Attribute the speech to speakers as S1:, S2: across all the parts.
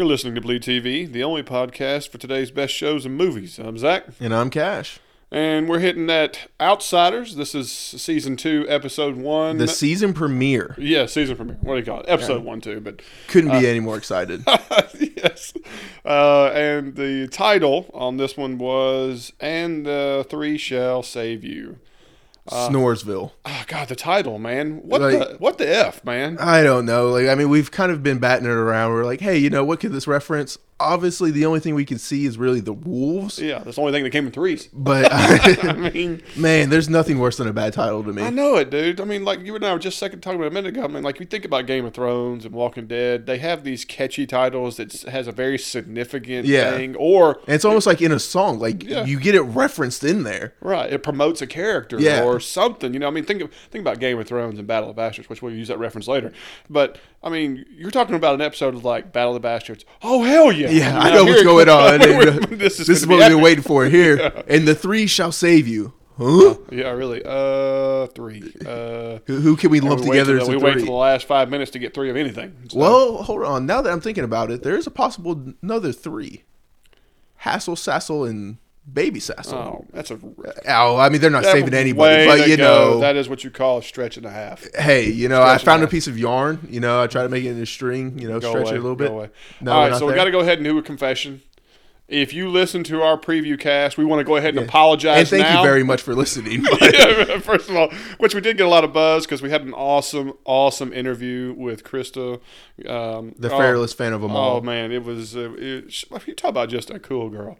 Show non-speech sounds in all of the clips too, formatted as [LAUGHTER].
S1: You're listening to Bleed TV, the only podcast for today's best shows and movies. I'm Zach,
S2: And I'm Cash.
S1: and we're hitting that Outsiders. This is season two, episode one.
S2: The season premiere.
S1: yeah, season premiere. What do you call it? Episode one, two. But
S2: Couldn't be any more excited. [LAUGHS]
S1: yes, uh, and the title on this one was "And the Three Shall Save You."
S2: Uh, Snoresville.
S1: Oh God, the title, man. What
S2: Like-
S1: the what the f, man?
S2: I don't know. Like, I mean, we've kind of been batting it around. We're like, hey, you know, what could this reference? Obviously, the only thing we can see is really the wolves.
S1: Yeah, that's the only thing that came in threes.
S2: But [LAUGHS] [LAUGHS]
S1: I mean,
S2: man, there's nothing worse than a bad title to me.
S1: I know it, dude. I mean, like you and I were just second talking about a minute ago. I mean, like you think about Game of Thrones and Walking Dead, they have these catchy titles that has a very significant
S2: Yeah.
S1: thing, or
S2: And it's almost like in a song. Like
S1: Yeah.
S2: you get it referenced in there.
S1: right, it promotes a character
S2: Yeah.
S1: Or something. You know, I mean, think of think about Game of Thrones and Battle of the Bastards, which we'll use that reference later. But I mean, you're talking about an episode of like Battle of the Bastards. Oh hell yeah!
S2: Yeah, I know what's going on. And, uh,
S1: this [LAUGHS]
S2: this
S1: is,
S2: is what
S1: be
S2: we've been waiting for here. [LAUGHS] And the three shall save you. Huh?
S1: Yeah, really. Uh, three. Uh.
S2: Who, who can we lump
S1: we
S2: together
S1: till
S2: as
S1: the-
S2: a
S1: we wait for the last five minutes to get three of anything. So-
S2: Well, hold on. Now that I'm thinking about it, there is a possible another three. Hasil, Sassel, and Baby Sassel.
S1: oh, that's a
S2: Oh, I mean, they're not saving anybody, but you
S1: go.
S2: know,
S1: that is what you call a stretch and a half.
S2: hey, you know, I
S1: Stretch it
S2: found a piece of yarn. You know, I try to make it into a string. You know,
S1: Go
S2: stretch
S1: away,
S2: it a little bit.
S1: away.
S2: No,
S1: All right, so we
S2: there.
S1: got to go ahead and do a confession. If you listen to our preview cast, we want to go ahead and
S2: Yeah.
S1: apologize.
S2: And thank
S1: now.
S2: you very much for listening. [LAUGHS]
S1: Yeah, [LAUGHS] First of all, which we did get a lot of buzz because we had an awesome, awesome interview with Krista, um,
S2: the
S1: oh,
S2: fairless fan of them all.
S1: Oh man, it was. Uh, it, you talk about just a cool girl,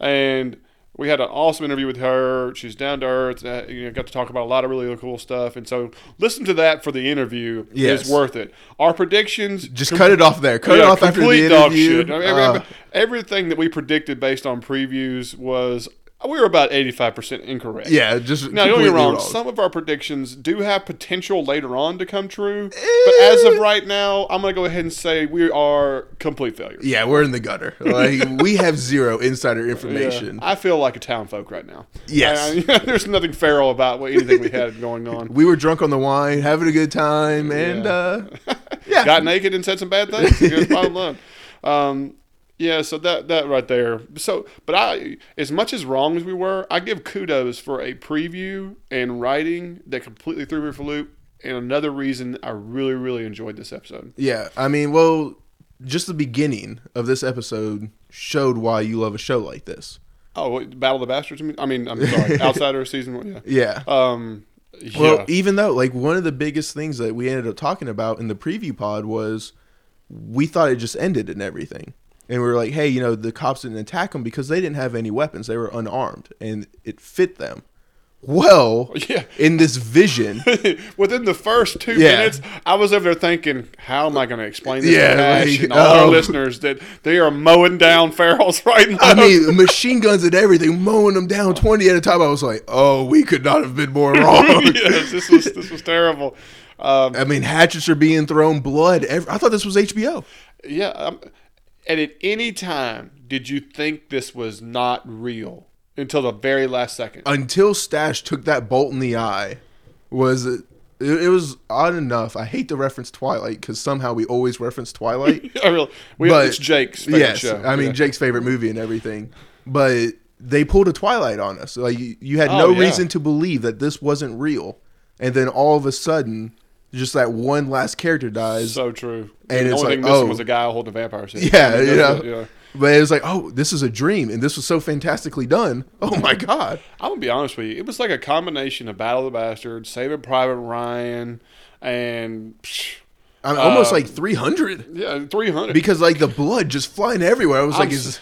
S1: and we had an awesome interview with her. She's down to earth. Uh, you know, got to talk about a lot of really cool stuff. And so, listen to that for the interview.
S2: Yes.
S1: is worth it. Our predictions.
S2: Just cut it off there. Cut it off after the
S1: complete dog
S2: interview.
S1: shit. I mean,
S2: Uh,
S1: everything that we predicted based on previews was we were about eighty five percent incorrect.
S2: yeah, just
S1: Now, don't get me wrong.
S2: wrong.
S1: Some of our predictions do have potential later on to come true,
S2: Eh.
S1: but as of right now, I'm going to go ahead and say we are complete failures.
S2: yeah, we're in the gutter. [LAUGHS] Like we have zero insider
S1: Yeah,
S2: information.
S1: I feel like a town folk right now.
S2: Yes.
S1: I- [LAUGHS] there's nothing feral about what anything we had going on.
S2: We were drunk on the wine, having a good time, and
S1: Yeah.
S2: uh, [LAUGHS] yeah,
S1: Got naked and said some bad things. Here's bottom line. Um, yeah, so that that right there. So, but I, as much as wrong as we were, I give kudos for a preview and writing that completely threw me for a loop. And another reason I really, really enjoyed this episode.
S2: Yeah, I mean, well, just the beginning of this episode showed why you love a show like this.
S1: Oh, Battle of the Bastards. I mean, I mean, I'm sorry, [LAUGHS] Outsider season one. Yeah.
S2: Yeah.
S1: Um. Yeah.
S2: Well, even though, like, one of the biggest things that we ended up talking about in the preview pod was we thought it just ended and everything. And we were like, hey, you know, the cops didn't attack them because they didn't have any weapons. They were unarmed and it fit them. Well, [LAUGHS]
S1: yeah.
S2: in this vision, [LAUGHS]
S1: Within the first two
S2: Yeah.
S1: minutes, I was over there thinking, "How am I going to explain this
S2: Yeah,
S1: to
S2: like,
S1: and all our
S2: oh.
S1: listeners that they are mowing down ferals [LAUGHS] right now?"
S2: I mean, machine guns and everything, mowing them down 20 at a time. I was like, oh, we could not have been more wrong.
S1: yes, this was this was terrible. Um,
S2: I mean, hatchets are being thrown, blood. Every, I thought this was HBO.
S1: yeah, um, and at any time did you think this was not real until the very last second?
S2: Until Stash took that bolt in the eye, was it? It, it was odd enough. I hate to reference Twilight because somehow we always reference Twilight. [LAUGHS]
S1: I really, we,
S2: but
S1: it's Jake's favorite
S2: yes,
S1: show.
S2: I mean
S1: Yeah.
S2: Jake's favorite movie and everything. But they pulled a Twilight on us. Like you, you had
S1: Oh,
S2: no
S1: yeah.
S2: reason to believe that this wasn't real, and then all of a sudden, just that one last character dies.
S1: so true.
S2: And
S1: the
S2: it's
S1: only
S2: like,
S1: thing missing
S2: oh.
S1: was a guy holding a vampire suit.
S2: Yeah,
S1: I mean,
S2: you know.
S1: it,
S2: But it was like, oh, this is a dream, and this was so fantastically done. [LAUGHS] Oh my god!
S1: I'm gonna be honest with you. It was like a combination of Battle of the Bastards, Saving Private Ryan, and psh,
S2: I'm almost
S1: Uh,
S2: like 300
S1: yeah, 300.
S2: because like the blood just flying everywhere. I was like,
S1: I'm
S2: is
S1: s-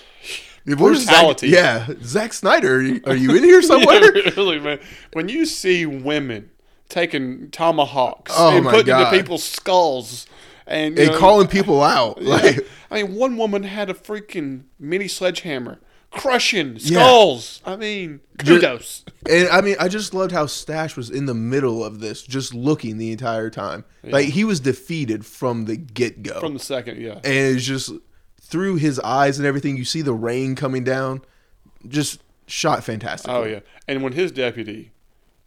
S1: [LAUGHS]
S2: where's Zack?
S1: brutality.
S2: Yeah, Zack Snyder, are you, are you in here [LAUGHS] somewhere?
S1: Yeah, really, man. When you see women taking tomahawks
S2: Oh
S1: and putting
S2: God.
S1: into people's skulls, and,
S2: and
S1: know,
S2: calling people out. [LAUGHS]
S1: yeah.
S2: Like,
S1: I mean, one woman had a freaking mini sledgehammer crushing
S2: Yeah.
S1: skulls. I mean, kudos.
S2: and I mean, I just loved how Stash was in the middle of this, just looking the entire time. Like he was defeated from the get go,
S1: From the second, yeah.
S2: and it's just through his eyes and everything. You see the rain coming down, just shot fantastic.
S1: Oh yeah, and when his deputy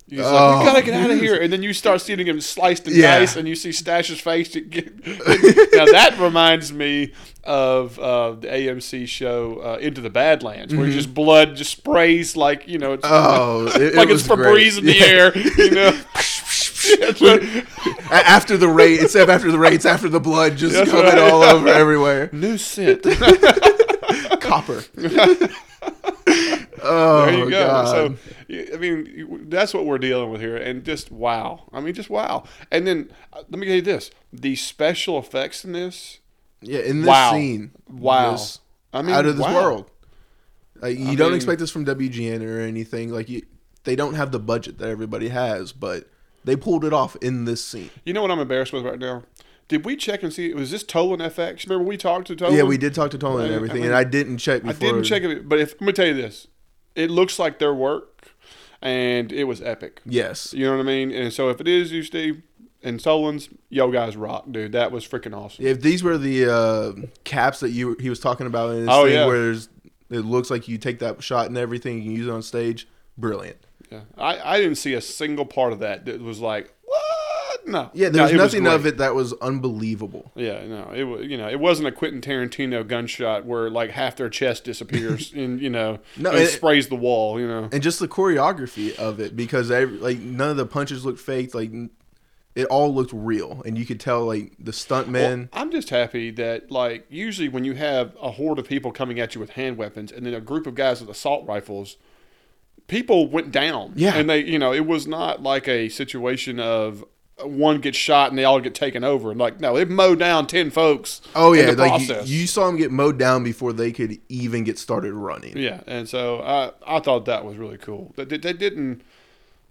S1: He's like,
S2: Oh.
S1: "We gotta get out of here!" And then you start seeing him sliced and
S2: Yeah.
S1: diced, and you see Stash's face. Now that reminds me of uh, the AMC show uh, Into the Badlands, where just blood just sprays like you know, it's,
S2: Mm-hmm. Oh, [LAUGHS] it, it
S1: like
S2: was
S1: it's Febreze in the
S2: Yeah.
S1: air. You know, That's [LAUGHS] what- [LAUGHS]
S2: A- after the instead of after the raid, it's after the blood just
S1: That's
S2: coming
S1: right.
S2: all over everywhere.
S1: new scent.
S2: Copper. Oh,
S1: there you go.
S2: God.
S1: So, I mean, that's what we're dealing with here, and just wow. I mean, just wow. And then uh, let me tell you this: the special effects in this,
S2: yeah, in this
S1: wow.
S2: scene,
S1: wow. I mean,
S2: out of this
S1: wow.
S2: world. Like, you don't
S1: mean-
S2: expect this from WGN or anything. Like you, they don't have the budget that everybody has, but they pulled it off in this scene.
S1: You know what I'm embarrassed with right now? Did we check and see? Was this Tolin FX? Remember we talked to Tolin?
S2: Yeah, we did talk to Tolin and
S1: I- I
S2: everything,
S1: mean,
S2: and I didn't check
S1: I didn't check it, but if I'm gonna tell you this, it looks like their work, and it was epic.
S2: Yes,
S1: You know what I mean? And so if it is you, Steve, and Tolin's, yo guys rock, dude. That was freaking awesome.
S2: if these were the uh, caps that you he was talking about in his
S1: Oh,
S2: thing,
S1: yeah.
S2: where there's, it looks like you take that shot and everything, you can use it on stage. Brilliant.
S1: Yeah. I, I didn't see a single part of that that was like? No.
S2: Yeah,
S1: No,
S2: there's
S1: it was
S2: nothing of it that was unbelievable.
S1: Yeah, no, it was you know it wasn't a Quentin Tarantino gunshot where like half their chest disappears [LAUGHS] and you know
S2: No,
S1: and
S2: it-
S1: sprays the wall. You know.
S2: and just the choreography of it because every, like none of the punches looked fake like it all looked real and you could tell like the stuntmen
S1: Well, I'm just happy that like usually when you have a horde of people coming at you with hand weapons and then a group of guys with assault rifles, people went down.
S2: Yeah.
S1: and they you know it was not like a situation of one gets shot and they all get taken over and like no, it mowed down ten folks.
S2: oh yeah like you, you saw them get mowed down before they could even get started running
S1: Yeah, and so I I thought that was really cool. They, they didn't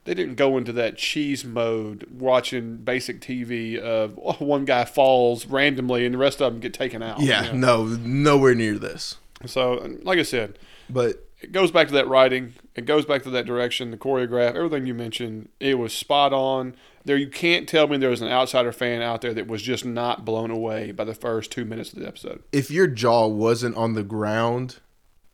S1: they didn't go into that cheese mode watching basic TV of [LAUGHS] one guy falls randomly and the rest of them get taken out.
S2: yeah
S1: you know?
S2: no nowhere near this
S1: So like I said,
S2: but
S1: it goes back to that writing. It goes back to that direction, the choreograph, everything you mentioned. It was spot on. There, you can't tell me there was an outsider fan out there that was just not blown away by the first two minutes of the episode.
S2: if your jaw wasn't on the ground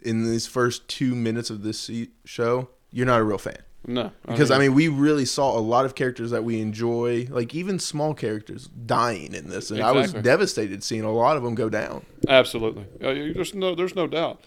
S2: in these first two minutes of this show you're not a real fan
S1: No,
S2: because I mean, we really saw a lot of characters that we enjoy, like even small characters dying in this, and I was devastated seeing a lot of them go down.
S1: absolutely. Uh, There's no, there's no doubt.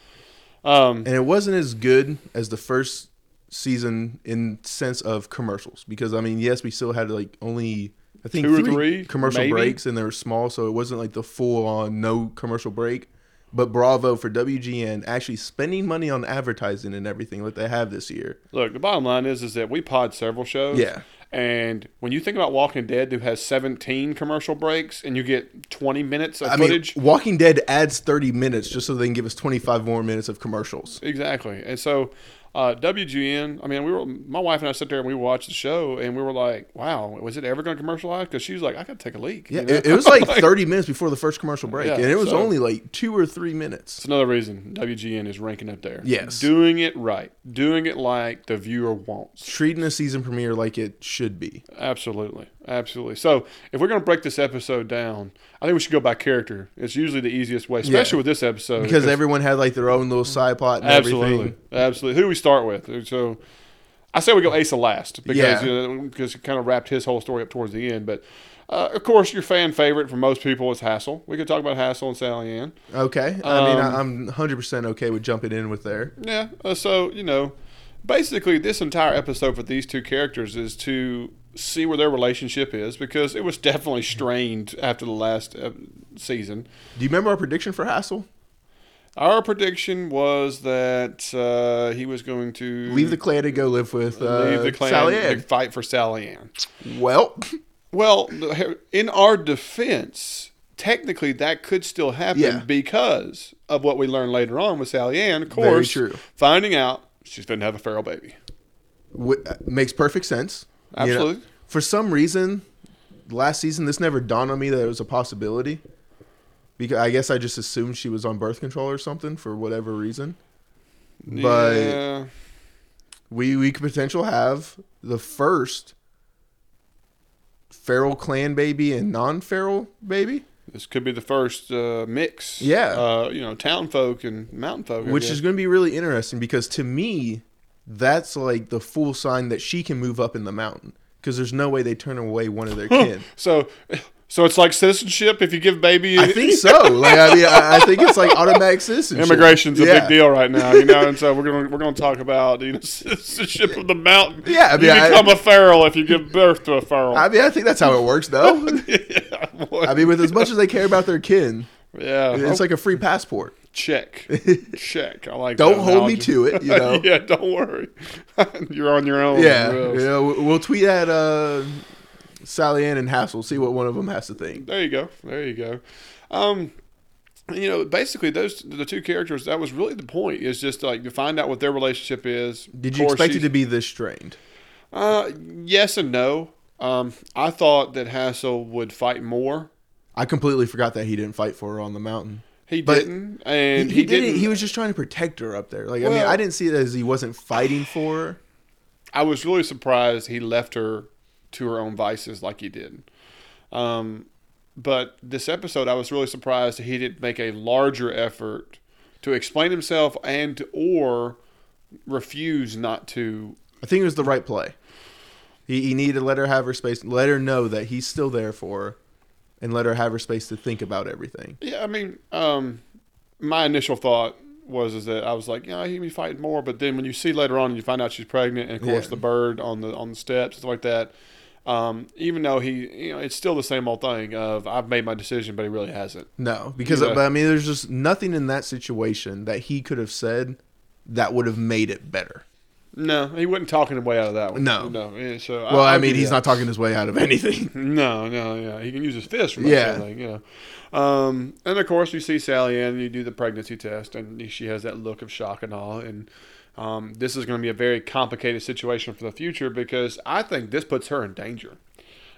S1: Um,
S2: And it wasn't as good as the first season in sense of commercials, because I mean, yes, we still had like only I think
S1: Two or three,
S2: commercial
S1: maybe?
S2: breaks, and they were small, so it wasn't like the full on no commercial break. But bravo for WGN actually spending money on advertising and everything like they have this year.
S1: Look, the bottom line is is that we pod several shows.
S2: Yeah.
S1: And when you think about Walking Dead, who has 17 commercial breaks, and you get 20 minutes of
S2: I mean,
S1: footage.
S2: Walking Dead adds 30 minutes just so they can give us 25 more minutes of commercials.
S1: exactly. And so, uh, WGN. I mean, we were my wife and I sat there and we watched the show, and we were like, "Wow, was it ever going to commercialize?" Because she was like, "I got to take a leak."
S2: Yeah,
S1: you know?
S2: it, it was [LAUGHS] like 30 minutes before the first commercial break,
S1: Yeah,
S2: and it was
S1: so-
S2: only like two or three minutes.
S1: It's another reason WGN is ranking up there.
S2: Yes.
S1: Doing it right. Doing it like the viewer wants.
S2: Treating a season premiere like it should be.
S1: Absolutely. Absolutely. So if we're going to break this episode down, I think we should go by character. It's usually the easiest way, especially
S2: Yeah.
S1: with this episode.
S2: Because everyone had like their own little side plot and
S1: Absolutely.
S2: everything.
S1: Absolutely. Who do we start with? So I say we go Asa last because
S2: Yeah.
S1: you know, because he kind of wrapped his whole story up towards the end. But uh, of course, your fan favorite for most people is Hasil. We could talk about Hasil and Sally Ann.
S2: Okay. I mean,
S1: Um,
S2: I, I'm 100% okay with jumping in with there.
S1: Yeah. Uh, so you know, basically, this entire episode for these two characters is to see where their relationship is because it was definitely strained after the last uh, season.
S2: Do you remember our prediction for Hasil?
S1: Our prediction was that uh, he was going to
S2: Leave the clan to go live with uh,
S1: leave the clan
S2: Sally Ann.
S1: fight for Sally Ann.
S2: Well,
S1: Well, in our defense, technically that could still happen
S2: Yeah.
S1: because of what we learn later on with Sally Ann. Of course,
S2: true.
S1: finding out she's going to have a feral baby.
S2: w- uh, makes perfect sense. You know,
S1: Absolutely.
S2: for some reason, last season this never dawned on me that it was a possibility. Because I guess I just assumed she was on birth control or something for whatever reason. But
S1: yeah,
S2: we we could potentially have the first feral clan baby and non-feral baby,
S1: this could be the first uh, mix.
S2: Yeah.
S1: uh, you know, town folk and mountain folk, I
S2: which
S1: guess.
S2: is going to be really interesting because to me, that's like the full sign that she can move up in the mountain because there's no way they turn away one of their kin.
S1: So, so it's like citizenship if you give baby.
S2: I [LAUGHS] think so. Like I mean, I, I think it's like automatic citizenship.
S1: Immigration's a
S2: Yeah.
S1: big deal right now, you know, and so [LAUGHS] we're gonna we're gonna talk about you know [LAUGHS] citizenship of the mountain.
S2: Yeah, I mean,
S1: you become a feral if you give birth to a feral.
S2: I mean, I think that's how it works, though.
S1: yeah, boy.
S2: I mean, with as much as they care about their kin,
S1: yeah,
S2: it's like a free passport.
S1: check, check. I like.
S2: Don't hold me to it, you know.
S1: yeah, don't worry. You're on your own.
S2: Yeah,
S1: Real.
S2: you know, we- we'll tweet at uh, Sally Ann and Hasil, see what one of them has to think.
S1: There you go. There you go. Um, you know, basically, those the two characters. That was really the point. Is just like to find out what their relationship is.
S2: Did you expect it to be this strained?
S1: Uh, yes and no. Um, I thought that Hasil would fight more.
S2: I completely forgot that he didn't fight for her on the mountain.
S1: He
S2: But
S1: didn't, and
S2: he
S1: he,
S2: didn't.
S1: didn't.
S2: He was just trying to protect her up there. Like I mean, I didn't see it as he wasn't fighting for her.
S1: I was really surprised he left her to her own vices like he did. Um, but this episode, I was really surprised that he didn't make a larger effort to explain himself and or refuse not to.
S2: I think it was the right play. He, he needed to let her have her space, let her know that he's still there for her, and let her have her space to think about everything.
S1: Yeah, I mean, um, my initial thought was is that I was like, yeah, he'd be fighting more, but then when you see later on, you find out she's pregnant, and of course
S2: Yeah.
S1: the bird on the on the steps, stuff like that. Um, even though he, you know, it's still the same old thing of I've made my decision, but he really hasn't.
S2: No, because
S1: Yeah.
S2: but I mean, there's just nothing in that situation that he could have said that would have made it better.
S1: No, he wasn't talking his way out of that one.
S2: No.
S1: no. Yeah, so
S2: Well, I,
S1: I'll
S2: mean, he's
S1: that.
S2: not talking his way out of anything. [LAUGHS]
S1: No, no, yeah. He can use his fist for
S2: Yeah.
S1: you know. Um, and of course, you see Sally Ann, and you do the pregnancy test, and she has that look of shock and awe. And um, this is going to be a very complicated situation for the future because I think this puts her in danger.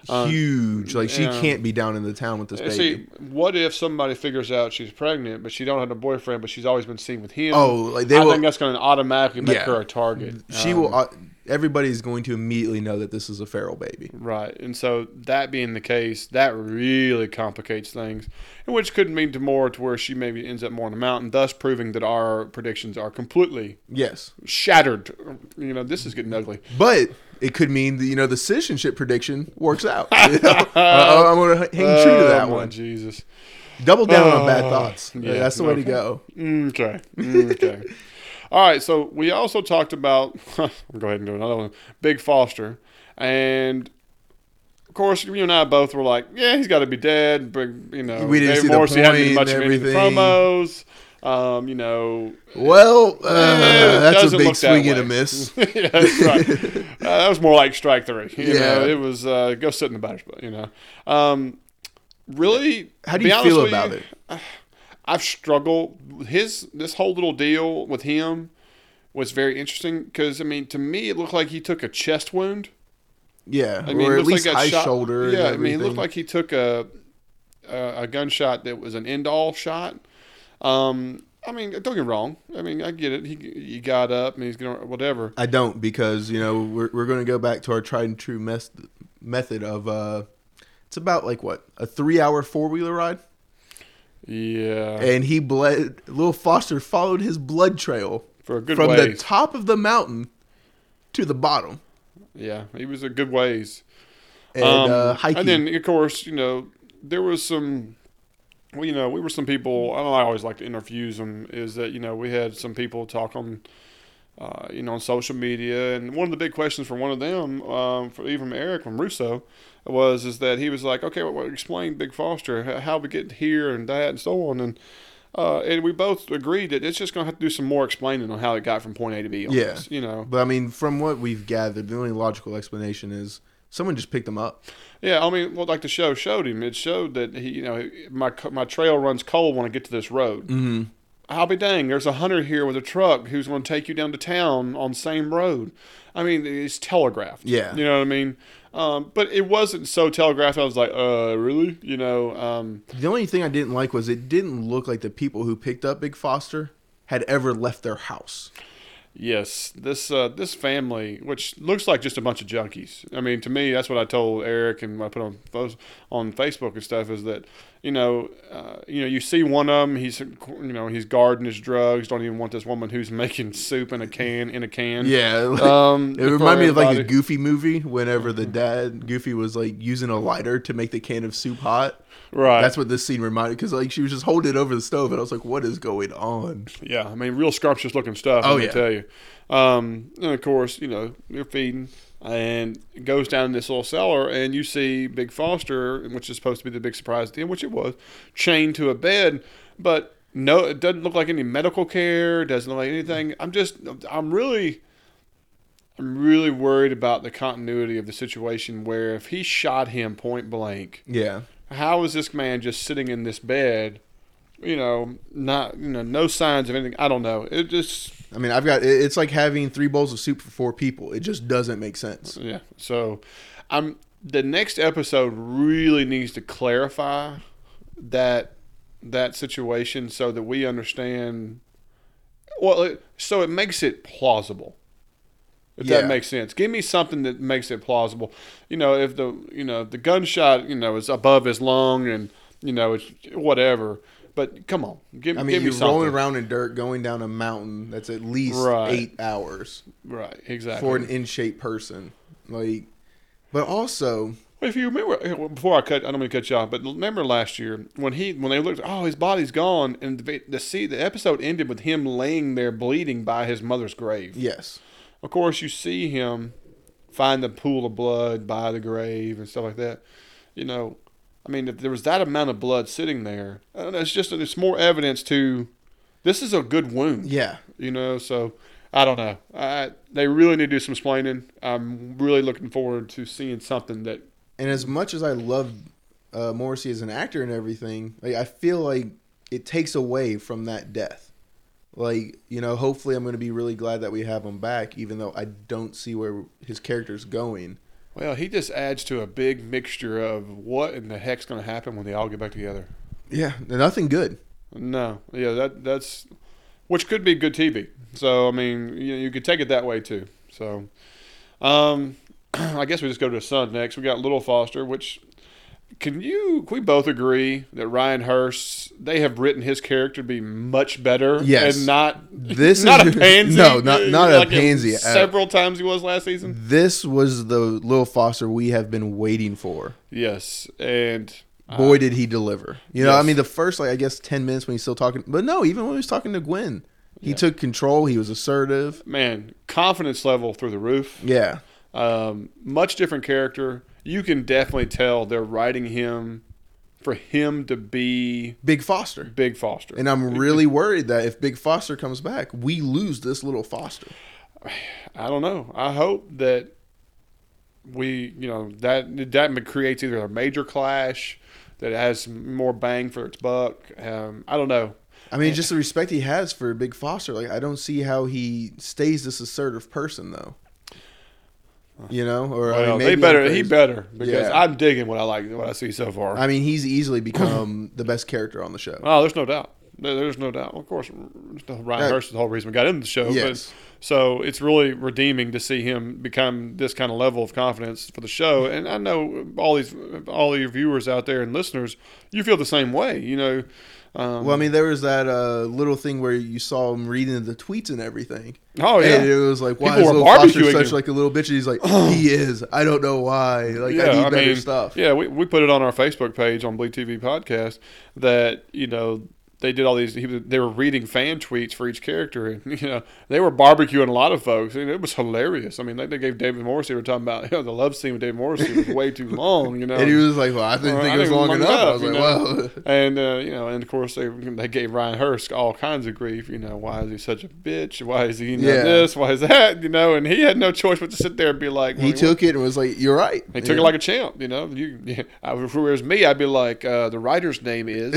S1: Um,
S2: Huge. Like she can't be down in the town with this baby.
S1: See, what if somebody figures out she's pregnant, but she don't have a boyfriend, but she's always been seen with him?
S2: Oh, like they
S1: I
S2: will.
S1: think that's going to automatically make
S2: Yeah.
S1: her a target.
S2: she
S1: Um,
S2: will. Uh, everybody's going to immediately know that this is a feral baby.
S1: Right. And so that being the case, that really complicates things, and which could mean to more to where she maybe ends up more on the mountain, thus proving that our predictions are completely
S2: Yes,
S1: shattered. You know, this is getting ugly.
S2: but it could mean that you know the citizenship prediction works out. [LAUGHS] You know? I- I'm going to hang true to that
S1: Oh, my
S2: one.
S1: Jesus.
S2: Double down on bad
S1: Oh,
S2: thoughts.
S1: yeah,
S2: That's the way to go.
S1: Okay. Okay. [LAUGHS] All right. So we also talked about. [LAUGHS] I'll go ahead and do another one. Big Foster, and of course, you and I both were like, "Yeah, he's got to be dead." But you know,
S2: We didn't
S1: Dave
S2: see the
S1: Morrissey been
S2: point
S1: much
S2: and
S1: of any the
S2: everything.
S1: promos. Um, you know,
S2: Well, uh,
S1: Eh,
S2: that's a big swing and a miss. [LAUGHS]
S1: yeah, that's right. [LAUGHS] uh, that was more like strike three. You
S2: Yeah.
S1: know, it was uh, go sit in the batter's box. You know, um, really.
S2: How do you feel about
S1: you,
S2: it?
S1: I've struggled. His this whole little deal with him was very interesting because I mean, to me, it looked like he took a chest wound.
S2: Yeah,
S1: I mean,
S2: or at least
S1: like
S2: high
S1: shot-
S2: shoulder.
S1: Yeah,
S2: and
S1: I mean, it looked like he took a a, a gunshot that was an end all shot. Um, I mean, don't get wrong. I mean, I get it. He he got up and he's gonna whatever.
S2: I don't because you know we're we're going to go back to our tried and true mes- method of uh, it's about like what a three hour four wheeler ride,
S1: Yeah,
S2: and he bled. Little Foster followed his blood trail
S1: for a good
S2: from
S1: ways.
S2: the top of the mountain to the bottom,
S1: yeah, he was a good ways.
S2: and
S1: Um,
S2: uh, hiking.
S1: and then of course, you know, there was some. Well, you know, we were some people. I, don't know, I always like to interviews them. Is that you know we had some people talk on, uh, you know, on social media, and one of the big questions for one of them, um, for even from Eric from Russo, was is that he was like, okay, well, explain Big Foster, how, we get here and that and so on, and uh, and we both agreed that it's just gonna have to do some more explaining on how it got from point A to B. On
S2: Yeah.
S1: you know.
S2: but I mean, from what we've gathered, the only logical explanation is someone just picked him up.
S1: Yeah, I mean, well, like the show showed him, it showed that he, you know, my my trail runs cold when I get to this road.
S2: Mm-hmm.
S1: I'll be dang, there's a hunter here with a truck who's going to take you down to town on same road. I mean, it's telegraphed.
S2: Yeah.
S1: you know what I mean. Um, but it wasn't so telegraphed. I was like, uh, really? You know, um,
S2: The only thing I didn't like was it didn't look like the people who picked up Big Foster had ever left their house.
S1: Yes, this uh, this family, which looks like just a bunch of junkies. I mean, to me, that's what I told Eric and I put on on Facebook and stuff. Is that you know, uh, you know, you see one of them. He's, you know, he's guarding his drugs. Don't even want this woman who's [LAUGHS] making soup in a can in a can.
S2: Yeah, like,
S1: Um, [LAUGHS]
S2: it reminded me of like a. Goofy movie. Whenever the dad Goofy was like using a lighter to make the can of soup hot.
S1: right.
S2: That's what this scene reminded because like she was just holding it over the stove, and I was like, "What is going on?"
S1: Yeah, I mean, real scrumptious looking stuff.
S2: Oh,
S1: let me
S2: yeah.
S1: tell you. Um, and of course, you know, you're feeding, and goes down in this little cellar, and you see Big Foster, which is supposed to be the big surprise at the end, which it was, chained to a bed, but no, it doesn't look like any medical care. Doesn't look like anything. I'm just, I'm really. I'm really worried about the continuity of the situation where if he shot him point blank,
S2: Yeah,
S1: how is this man just sitting in this bed you know not you know no signs of anything i don't know it just
S2: I mean, I've got it's like having three bowls of soup for four people. It just doesn't make sense.
S1: yeah so i'm the next episode really needs to clarify that that situation so that we understand well it, so it makes it plausible if
S2: Yeah.
S1: that makes sense give me something that makes it plausible you know if the you know the gunshot you know is above his lung and you know it's whatever but come on give,
S2: I
S1: give
S2: mean,
S1: me
S2: you're
S1: something
S2: rolling around in dirt, going down a mountain that's at least
S1: Right.
S2: eight hours
S1: right exactly
S2: for an in shape person. Like, but also,
S1: Well, If you remember, eh, before I cut, I don't mean to cut you off, but remember last year when he when they looked, oh, his body's gone, and the the see the episode ended with him laying there bleeding by his mother's grave.
S2: yes,
S1: Of course, you see him find the pool of blood by the grave and stuff like that. You know, I mean, if there was that amount of blood sitting there, I don't know, it's just it's more evidence to this is a good wound.
S2: yeah,
S1: You know, so I don't know. I, they really need to do some explaining. I'm really looking forward to seeing something that
S2: and as much as I love uh, Morrissey as an actor and everything, like I feel like it takes away from that death. Like you know, hopefully, I'm going to be really glad that we have him back, even though I don't see where his character's going.
S1: Well, he just adds to a big mixture of what in the heck's going to happen when they all get back together.
S2: Yeah, nothing good.
S1: No, yeah, that that's which could be good TV. So I mean, you, you could take it that way too. So, um, [CLEARS THROAT] I guess we just go to the Sun next. We got Little Foster, which can you can we both agree that Ryan Hurst they have written his character to be much better
S2: Yes.
S1: and not
S2: This [LAUGHS]
S1: not
S2: is-
S1: a pansy
S2: no, not- not a pansy. Uh,
S1: several times he was last season
S2: This was the Lil Foster we have been waiting for.
S1: yes and
S2: Boy, did he deliver! You know, I mean, the first like I guess ten minutes when he's still talking, but no, even when he was talking to Gwen, he
S1: Yeah.
S2: took control. He was assertive.
S1: man confidence level through the roof
S2: Yeah,
S1: Um, much different character. You can definitely tell they're writing him for him to be
S2: Big Foster.
S1: Big Foster.
S2: And I'm really worried that if Big Foster comes back, we lose this little Foster.
S1: I don't know. I hope that we, you know, that that creates either a major clash that has more bang for its buck. Um, I don't know.
S2: I mean, just the respect he has for Big Foster. Like, I don't see how he stays this assertive person, though. You know, or I mean,
S1: Well,
S2: maybe
S1: they better. He better because
S2: Yeah.
S1: I'm digging what I like, what I see so far.
S2: I mean, he's easily become the best character on the show.
S1: oh, there's no doubt. There's no doubt. Of course, Ryan Hurst is the whole reason we got into the show.
S2: Yes.
S1: But, so it's really redeeming to see him become this kind of level of confidence for the show. And I know all these, all your viewers out there and listeners, you feel the same way. You know. Um,
S2: Well, I mean, there was that uh, little thing where you saw him reading the tweets and everything.
S1: oh yeah.
S2: And it was like, why
S1: People
S2: is Little Foster such like a little bitch? And he's like, [CLEARS THROAT] he is. I don't know why. Like, I need better stuff.
S1: Yeah, we, we put it on our Facebook page on Bleed TV Podcast that you know they did all these. He was, they were reading fan tweets for each character, and [LAUGHS] you know they were barbecuing a lot of folks, and it was hilarious. I mean, they, they gave David Morrissey. We were talking about you know, the love scene with David Morrissey was way too [LAUGHS] long. You know,
S2: And he was like, well, I didn't
S1: Well,
S2: think
S1: I
S2: it was
S1: think
S2: long enough. I was like,
S1: know.
S2: well,
S1: and uh, you know, and of course they they gave Ryan Hurst all kinds of grief. You know, why is he such a bitch? Why is he you know,
S2: Yeah.
S1: this? Why is that? You know, and he had no choice but to sit there and be like,
S2: he
S1: well,
S2: took it and was like, you're right.
S1: He took it like a champ, you know. You, yeah. [LAUGHS] I- if it was me, I'd be like, uh, the writer's name is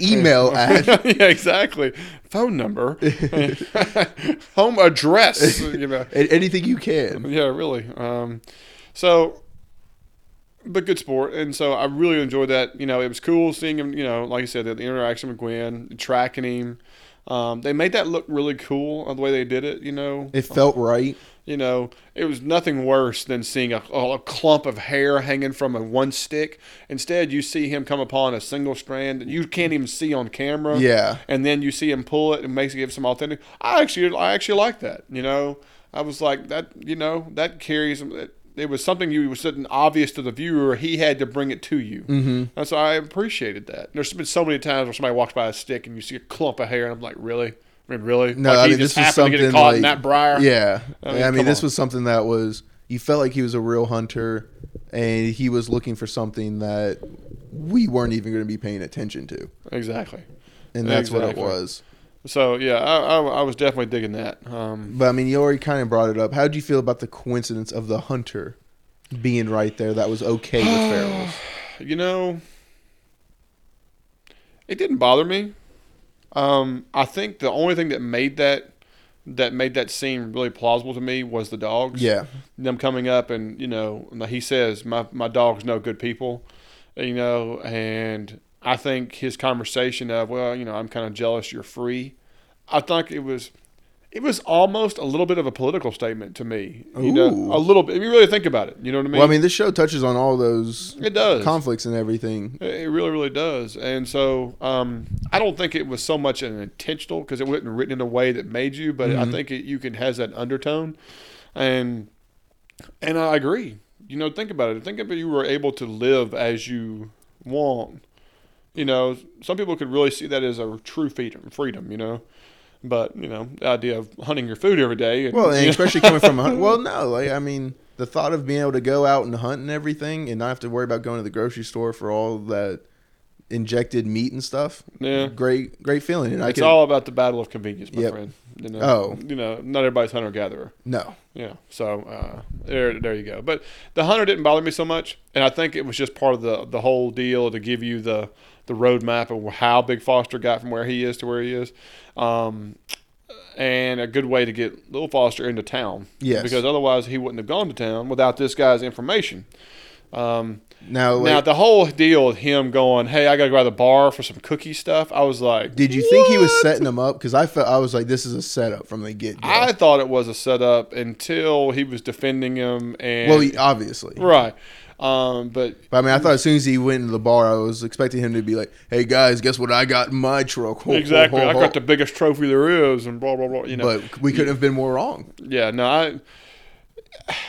S2: email [LAUGHS] ad.
S1: yeah, exactly. Phone number, [LAUGHS] home address. You know.
S2: anything you can.
S1: Yeah, really. Um, so, but good sport, and so I really enjoyed that. You know, it was cool seeing him. You know, like I said, the interaction with Gwen, tracking him. Um, they made that look really cool uh, the way they did it. You know,
S2: It felt right.
S1: You know, it was nothing worse than seeing a, a clump of hair hanging from a one stick. Instead, you see him come upon a single strand that you can't even see on camera.
S2: Yeah.
S1: and then you see him pull it and makes it give some authentic. I actually, I actually like that. You know, I was like that. You know, that carries. It, it was something you was something obvious to the viewer. He had to bring it to you. Mm-hmm. And so I appreciated that. There's been so many times where somebody walks by a stick and you see a clump of hair, and I'm like, really? I mean, really?
S2: No,
S1: like
S2: I
S1: he
S2: mean,
S1: just
S2: this was
S1: happened to get
S2: something
S1: caught
S2: like
S1: in that briar.
S2: Yeah,
S1: I
S2: I
S1: mean,
S2: mean, this
S1: on.
S2: was something that was you felt like he was a real hunter, and he was looking for something that we weren't even going to be paying attention to,
S1: exactly.
S2: and that's what it was.
S1: So yeah, I, I, I was definitely digging that. Um,
S2: But I mean, you already kind of brought it up. How would you feel about the coincidence of the hunter being right there? That was okay with [SIGHS] Farrell's.
S1: you know, it didn't bother me. Um, I think the only thing that made that that made that scene really plausible to me was the dogs.
S2: Yeah,
S1: them coming up and you know he says my my dogs know good people, you know, and I think his conversation of well you know I'm kind of jealous you're free, I think it was. It was almost a little bit of a political statement to me. You know, a little bit. If you really think about it, you know what I mean.
S2: well, I mean, this show touches on all those
S1: it does.
S2: conflicts and everything.
S1: It really, really does. And so um, I don't think it was so much an intentional because it wasn't written in a way that made you, but I
S2: Mhm.
S1: think it, you can has that undertone. And and I agree. You know, think about it. Think if you were able to live as you want. You know, some people could really see that as a true freedom. Freedom, you know. But you know, the idea of hunting your food every day.
S2: Well, and especially coming from a hunt. [LAUGHS] Well, no, like I mean, the thought of being able to go out and hunt and everything, and not have to worry about going to the grocery store for all that injected meat and stuff.
S1: Yeah.
S2: great, great feeling. And I
S1: it's
S2: can
S1: all about the battle of convenience, my
S2: Yep.
S1: friend. You know,
S2: Oh.
S1: you know, not everybody's hunter gatherer.
S2: no,
S1: Yeah. So uh, there, there you go. But the hunter didn't bother me so much, and I think it was just part of the the whole deal to give you the the roadmap of how Big Foster got from where he is to where he is, um, and a good way to get Little Foster into town.
S2: Yes.
S1: Because otherwise he wouldn't have gone to town without this guy's information. Um,
S2: now,
S1: now the whole deal of him going, "Hey, I got to go to the bar for some cookie stuff," I was like,
S2: did you think he was setting them up? Because I felt I was like, this is a setup from the get go.
S1: I thought it was a setup until he was defending him, and
S2: Well, he- obviously,
S1: right. Um, but
S2: but I mean, I thought as soon as he went into the bar, I was expecting him to be like, "Hey guys, guess what I got in my truck?" Ho, ho,
S1: exactly,
S2: ho,
S1: I got the biggest trophy there is, and blah blah blah. You know,
S2: but we couldn't have been more wrong.
S1: yeah, no, I,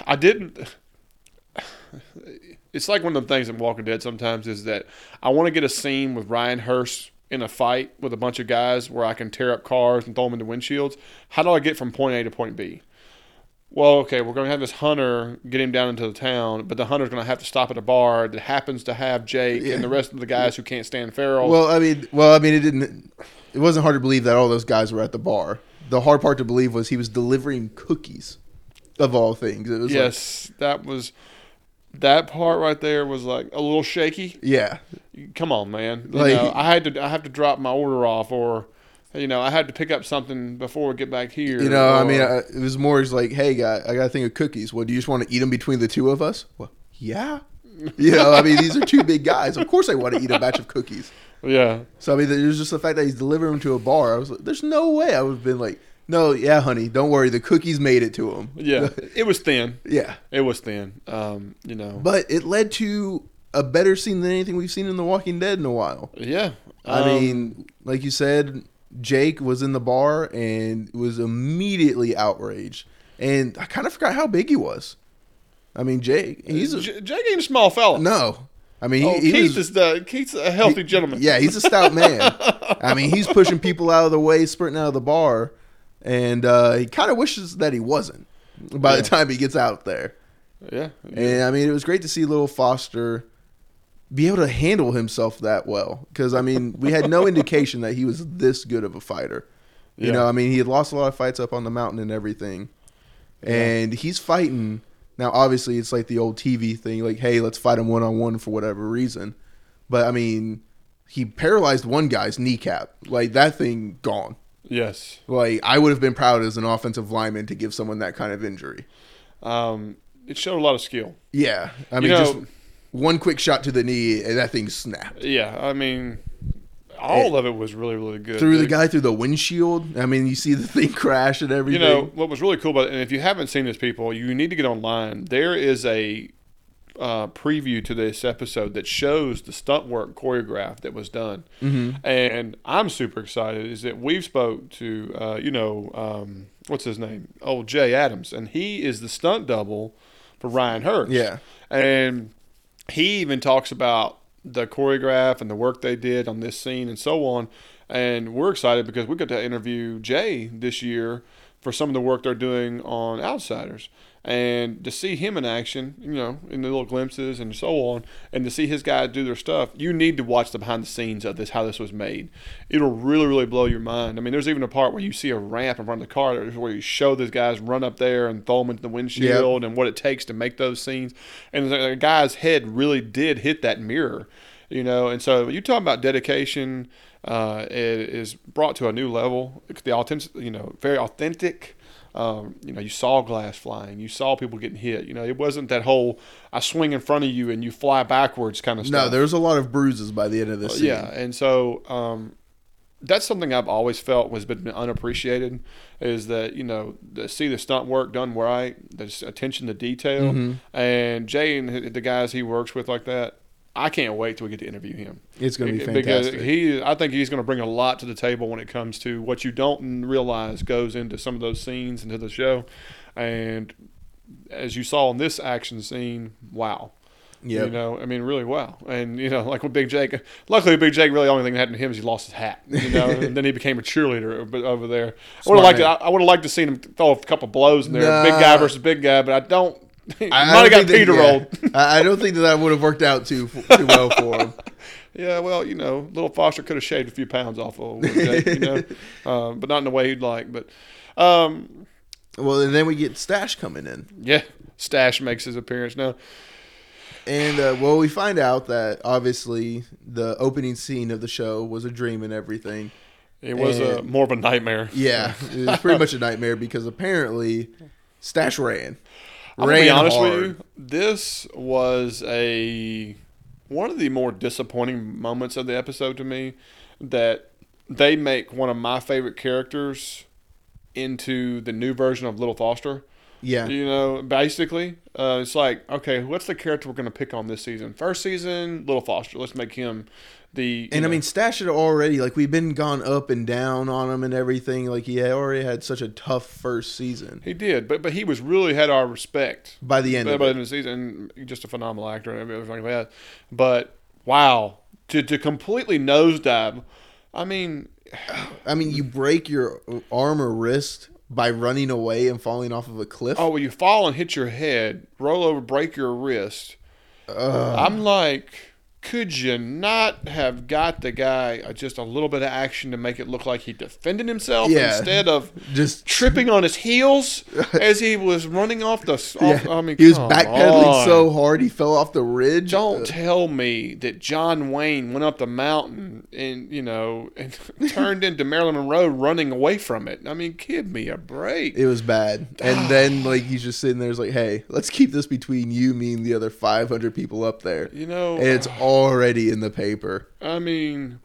S1: I didn't. It's like one of the things in Walking Dead sometimes is that I want to get a scene with Ryan Hurst in a fight with a bunch of guys where I can tear up cars and throw them into windshields. How do I get from point A to point B? Well, okay, we're going to have this hunter get him down into the town, but the hunter's going to have to stop at a bar that happens to have Jake
S2: Yeah.
S1: and the rest of the guys who can't stand Farrell.
S2: Well, I mean, well, I mean, it didn't. It wasn't hard to believe that all those guys were at the bar. The hard part to believe was he was delivering cookies, of all things. It was like,
S1: yes, that was that part right there was like a little shaky.
S2: yeah,
S1: Come on, man. You
S2: Like-
S1: know, I had to I have to drop my order off, or you know, I had to pick up something before we get back here.
S2: you know. I mean, I, it was more as like, hey, guy, I got a thing of cookies. Well, do you just want to eat them between the two of us? Well, yeah. [LAUGHS] You know, I mean, these are two big guys. Of course, I want to eat a batch of cookies.
S1: yeah,
S2: So I mean, there's just the fact that he's delivering them to a bar. I was like, there's no way I would have been like, no, yeah, honey, don't worry, the cookies made it to him.
S1: yeah. [LAUGHS] it was thin.
S2: yeah.
S1: It was thin. Um, you know,
S2: But it led to a better scene than anything we've seen in The Walking Dead in a while.
S1: yeah.
S2: I
S1: Um,
S2: mean, like you said, Jake was in the bar and was immediately outraged. And I kind of forgot how big he was. I mean, Jake, he's a,
S1: J- Jake ain't a small fella.
S2: no. I mean, he,
S1: oh,
S2: he
S1: Keith
S2: was,
S1: is the Keith's a healthy gentleman.
S2: Yeah, he's a stout man. [LAUGHS] I mean, he's pushing people out of the way, sprinting out of the bar, and uh, he kind of wishes that he wasn't by
S1: Yeah.
S2: the time he gets out there.
S1: yeah.
S2: And I mean, it was great to see little Foster be able to handle himself that well. Because I mean, we had no indication that he was this good of a fighter. You
S1: Yeah.
S2: know, I mean, he had lost a lot of fights up on the mountain and everything, and he's fighting now. Obviously, it's like the old TV thing, like, "Hey, let's fight him one on one for whatever reason." But I mean, he paralyzed one guy's kneecap. Like that thing gone.
S1: Yes.
S2: Like I would have been proud as an offensive lineman to give someone that kind of injury.
S1: Um, it showed a lot of skill.
S2: Yeah, I
S1: You
S2: mean,
S1: know-
S2: just one quick shot to the knee and that thing snapped.
S1: Yeah, I mean, all of it was really really good.
S2: Through the guy through the windshield. I mean, you see the [LAUGHS] thing crash and everything.
S1: You know what was really cool about it, and if you haven't seen this, people, you need to get online. There is a uh, preview to this episode that shows the stunt work choreograph that was done,
S2: Mhm.
S1: and I'm super excited. Is that we've spoke to uh, you know um, what's his name? Oh, Jay Adams, and he is the stunt double for Ryan Hurst.
S2: Yeah.
S1: and he even talks about the choreograph and the work they did on this scene and so on. And we're excited because we got to interview Jay this year for some of the work they're doing on Outsiders. And to see him in action, you know, in the little glimpses and so on, and to see his guys do their stuff, you need to watch the behind the scenes of this, how this was made. It'll really, really blow your mind. I mean, there's even a part where you see a ramp in front of the car where you show those guys run up there and throw them into the windshield and what it takes to make those scenes. And the guy's head really did hit that mirror, you know. And so you talk about dedication uh, it is brought to a new level. The authentic, you know, very authentic. Um, you know, you saw glass flying, you saw people getting hit. You know, it wasn't that whole I swing in front of you and you fly backwards kind of stuff.
S2: No, there was a lot of bruises by the end of this. Scene.
S1: Yeah, and so um, that's something I've always felt was been unappreciated is that you know to see the stunt work done right, there's attention to detail,
S2: Mm-hmm.
S1: and Jay and the guys he works with like that. I can't wait till we get to interview him.
S2: It's going to be fantastic Because
S1: he, I think he's going to bring a lot to the table when it comes to what you don't realize goes into some of those scenes into the show, and as you saw in this action scene, wow.
S2: Yep.
S1: You know, I mean, really wow. And, you know, like with Big Jake, luckily Big Jake, really the only thing that happened to him is he lost his hat, you know, [LAUGHS] and then he became a cheerleader over there. I would have liked to. I would have liked to seen him throw a couple blows in there,
S2: Nah.
S1: big guy versus big guy, but I don't, [LAUGHS]
S2: I-
S1: might have got Peter
S2: yeah.
S1: rolled.
S2: I don't think that that would have worked out too too well for him. [LAUGHS]
S1: Yeah, well, you know, little Foster could have shaved a few pounds off of him, you know, um, [LAUGHS] but not in the way he'd like. But, um,
S2: Well, and then we get Stash coming in,
S1: yeah, Stash makes his appearance now.
S2: and uh, well, we find out that obviously the opening scene of the show was a dream and everything.
S1: It was a, more of a nightmare.
S2: Yeah, it was pretty much a nightmare because apparently Stash ran.
S1: I'm gonna be honest
S2: hard.
S1: with you. This was a one of the more disappointing moments of the episode to me. That they make one of my favorite characters into the new version of Little Foster.
S2: Yeah,
S1: You know, basically, uh, it's like, okay, what's the character we're going to pick on this season? First season, Little Foster. Let's make him the.
S2: and I mean Stash had already like we've been gone up and down on him and everything. Like he had already had such a tough first season.
S1: he did, but but he was really had our respect.
S2: By the end
S1: by
S2: of
S1: the
S2: it,
S1: end of the season, just a phenomenal actor and everything like that. But wow, to to completely nosedive. I mean,
S2: I mean, you break your arm or wrist by running away and falling off of a cliff.
S1: oh, well, you fall and hit your head, roll over, break your wrist.
S2: Ugh.
S1: I'm like, could you not have got the guy uh, just a little bit of action to make it look like he defended himself
S2: Yeah.
S1: instead of [LAUGHS]
S2: just
S1: tripping on his heels [LAUGHS] as he was running off the? Off,
S2: yeah.
S1: I mean,
S2: he was backpedaling
S1: on.
S2: so hard he fell off the ridge.
S1: Don't
S2: Uh,
S1: tell me that John Wayne went up the mountain and you know and [LAUGHS] turned into Marilyn Monroe running away from it. I mean, give me a break.
S2: it was bad. And [SIGHS] then like he's just sitting there, he's like, "Hey, let's keep this between you, me, and the other 500 people up there."
S1: You know,
S2: And it's already in the paper.
S1: I mean,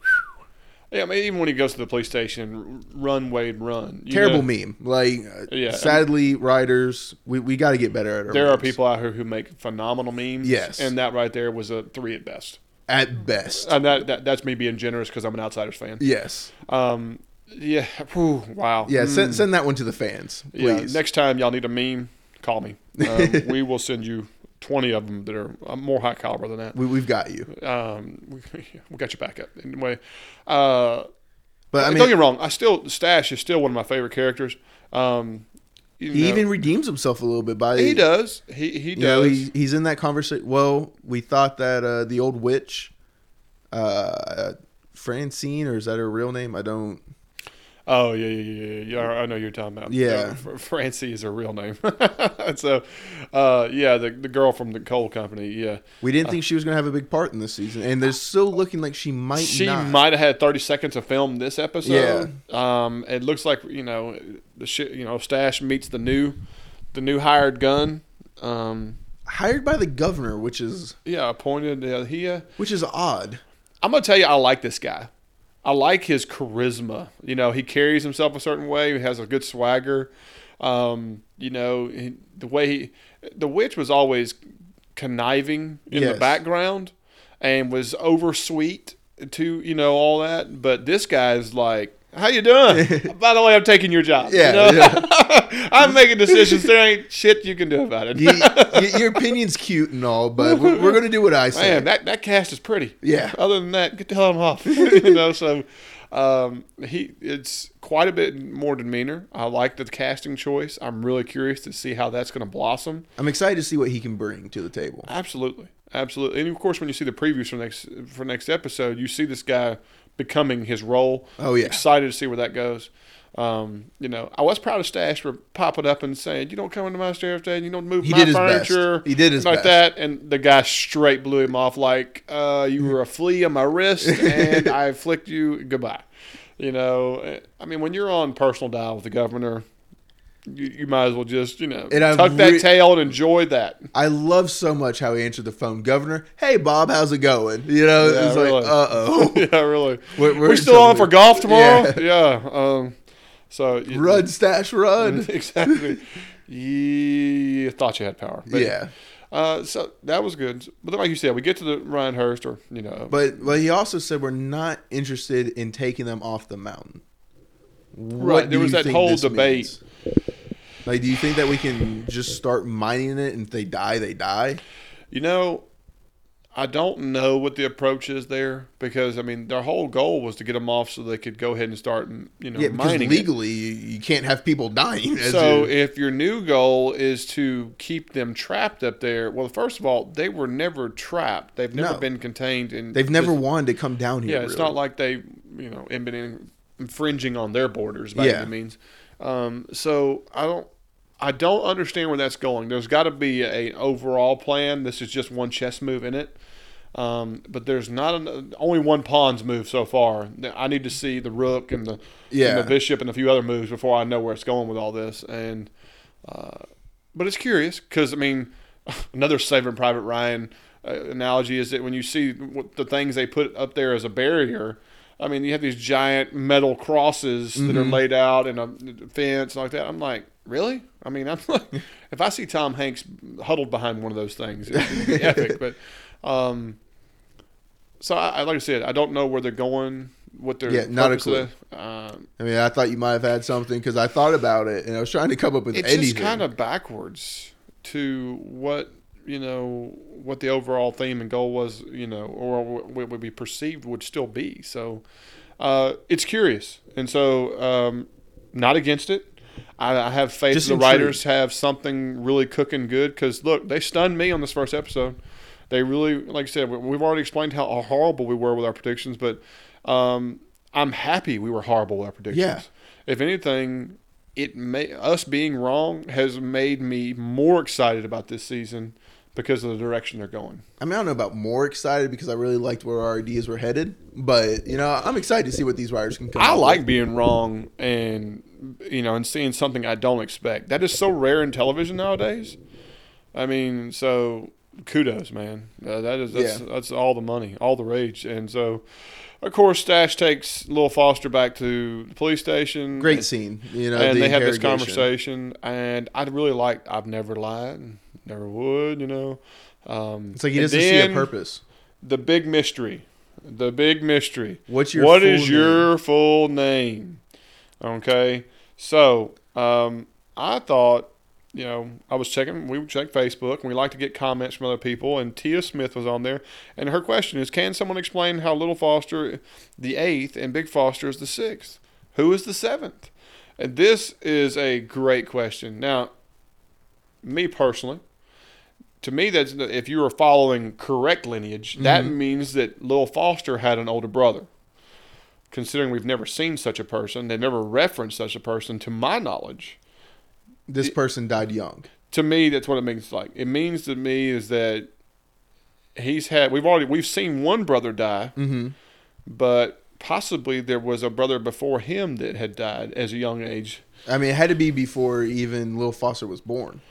S1: yeah. I mean, even when he goes to the police station, run Wade, run.
S2: Terrible
S1: know,
S2: meme. Like, uh,
S1: Yeah.
S2: sadly, writers, we, we got to get better at our
S1: There are people out here who make phenomenal memes.
S2: Yes.
S1: and that right there was a three at best.
S2: at best.
S1: And that, that that's me being generous because I'm an Outsiders fan.
S2: yes.
S1: Um, yeah. Whew, wow.
S2: Yeah.
S1: Mm.
S2: Send, send that one to the fans,
S1: Yeah,
S2: please.
S1: next time y'all need a meme, call me. [LAUGHS] Um, we will send you 20 of them that are uh, more high caliber than that.
S2: we, we've got you.
S1: Um, we, [LAUGHS] we got your back up. Anyway, uh,
S2: But I
S1: don't
S2: mean,
S1: get me wrong. I still, Stash is still one of my favorite characters. Um, you
S2: he
S1: know,
S2: even redeems himself a little bit by
S1: he does. He, he
S2: You know,
S1: does.
S2: he, he's in that conversation. Well, we thought that uh, the old witch, uh, Francine, or is that her real name? I don't.
S1: Oh, yeah, yeah, yeah, yeah. I know you're talking about.
S2: Yeah.
S1: Uh, Francie is her real name. [LAUGHS] so, uh, yeah, the, the girl from the coal company. Yeah.
S2: We didn't think she was going to have a big part in this season, and there's still looking like she might.
S1: she
S2: not.
S1: might have had 30 seconds to film this episode. Yeah. Um, it looks like you know the shit. You know, Stash meets the new, the new hired gun. Um,
S2: hired by the governor, which is
S1: yeah, appointed. Uh, he. Uh,
S2: which is odd.
S1: I'm gonna tell you, I like this guy. I like his charisma. You know, he carries himself a certain way. He has a good swagger. Um, you know, he, the way he, the witch was always conniving in the background and was over sweet to you know all that. But this guy's like, "How you doing? [LAUGHS] By the way, I'm taking your job.
S2: Yeah,
S1: you know? [LAUGHS] I'm making decisions. There ain't shit you can do about it.
S2: You- [LAUGHS] your opinion's cute and all, but we're, we're gonna do what I say.
S1: Man, that, that cast is pretty.
S2: Yeah.
S1: Other than that, get the hell off. you know, so um, he it's quite a bit more demeanor. I like the casting choice. I'm really curious to see how that's going to blossom.
S2: I'm excited to see what he can bring to the table.
S1: Absolutely, absolutely. And of course, when you see the previews for next for next episode, you see this guy becoming his role.
S2: Oh, yeah.
S1: excited to see where that goes. Um, you know, I was proud of Stash for popping up and saying, "You don't come into my sheriff's day, and you don't move
S2: He
S1: my
S2: did his best.
S1: furniture."
S2: He did his
S1: like
S2: best.
S1: that, and the guy straight blew him off like, uh, "You were a flea on my wrist, [LAUGHS] and I flicked you goodbye." You know, I mean, when you're on personal dial with the governor, you, you might as well just you know
S2: And
S1: tuck that tail and enjoy that.
S2: I love so much how he answered the phone. Governor, hey Bob, how's it going? You know,
S1: Yeah,
S2: it's
S1: really.
S2: like, uh oh. [LAUGHS]
S1: yeah, really. [LAUGHS]
S2: We're-
S1: We're,
S2: we're
S1: still on for golf tomorrow.
S2: Yeah. [LAUGHS]
S1: Yeah. Um, so you-
S2: run, stash, run.
S1: exactly. You thought you had power. But,
S2: yeah.
S1: Uh, so that was good. But then, like you said, we get to the Ryan Hurst, or you know,
S2: But but he also said we're not interested in taking them off the mountain. What
S1: Right, there was that whole debate.
S2: means? Like, do you think that we can just start mining it, and if they die, they die?
S1: you know, I don't know what the approach is there because I mean, their whole goal was to get them off so they could go ahead and start, you know,
S2: Yeah,
S1: mining.
S2: legally you, you can't have people dying. as
S1: So
S2: you-
S1: if your new goal is to keep them trapped up there, well, first of all, they were never trapped. They've never
S2: No.
S1: been contained and
S2: they've never
S1: this-
S2: wanted to come down here.
S1: Yeah, it's
S2: really.
S1: not like they, you know, been infringing on their borders by
S2: Yeah.
S1: any means. Um, so I don't, I don't understand where that's going. There's got to be a, an overall plan. This is just one chess move in it. Um, but there's not an, only one pawn's move so far. I need to see the rook and the, and
S2: Yeah.
S1: the bishop and a few other moves before I know where it's going with all this. And uh, but it's curious because I mean, [LAUGHS] another Saving Private Ryan uh, analogy is that when you see what the things they put up there as a barrier, I mean, you have these giant metal crosses that are laid out in a fence and like that. I'm like, really? I mean, I'm like, [LAUGHS] if I see Tom Hanks huddled behind one of those things, it'd be [LAUGHS] epic. But um, so I, like I said, I don't know where they're going. What their
S2: Yeah, not a
S1: is. Um,
S2: I mean, I thought you might have had something because I thought about it and I was trying to come up with
S1: it's
S2: anything.
S1: just kind of backwards to what you know what the overall theme and goal was you know or what would be perceived would still be. So uh, it's curious. And so um, not against it. I, I have faith
S2: Just
S1: the
S2: intrigued.
S1: writers have something really cooking good because look they stunned me on this first episode. They really like I said we- we've already explained how horrible we were with our predictions but um, I'm happy we were horrible with our predictions.
S2: Yeah.
S1: if anything, it may us being wrong has made me more excited about this season because of the direction they're going.
S2: I mean, I don't know about more excited because I really liked where our ideas were headed, but you know, I'm excited to see what these writers can come.
S1: I like
S2: with.
S1: being wrong and you know and seeing something I don't expect. That is so rare in television nowadays. I mean, so kudos, man. Uh, that is that's
S2: Yeah.
S1: that's all the money, all the rage, and so. Of course, Stash takes Lil Foster back to the police station.
S2: great scene. You know,
S1: and
S2: the
S1: they have this conversation, and I really like. I've never lied, never would. You know, um,
S2: It's like he
S1: and
S2: doesn't see a purpose.
S1: The big mystery, the big mystery.
S2: What's your
S1: What is your full name? Okay, so um, I thought, you know, I was checking. We check Facebook, and we like to get comments from other people. And Tia Smith was on there, and her question is, "Can someone explain how Little Foster, the eighth, and Big Foster is the sixth? Who is the seventh? And this is a great question. Now, me personally, to me, that's if you are following correct lineage, that mm-hmm. means that Lil Foster had an older brother. Considering we've never seen such a person, they never referenced such a person, to my knowledge.
S2: This person died young.
S1: To me, that's what it means. Like it means to me is that he's had. We've already we've seen one brother die,
S2: Mm-hmm.
S1: but possibly there was a brother before him that had died as a young age.
S2: I mean, it had to be before even Lil Foster was born.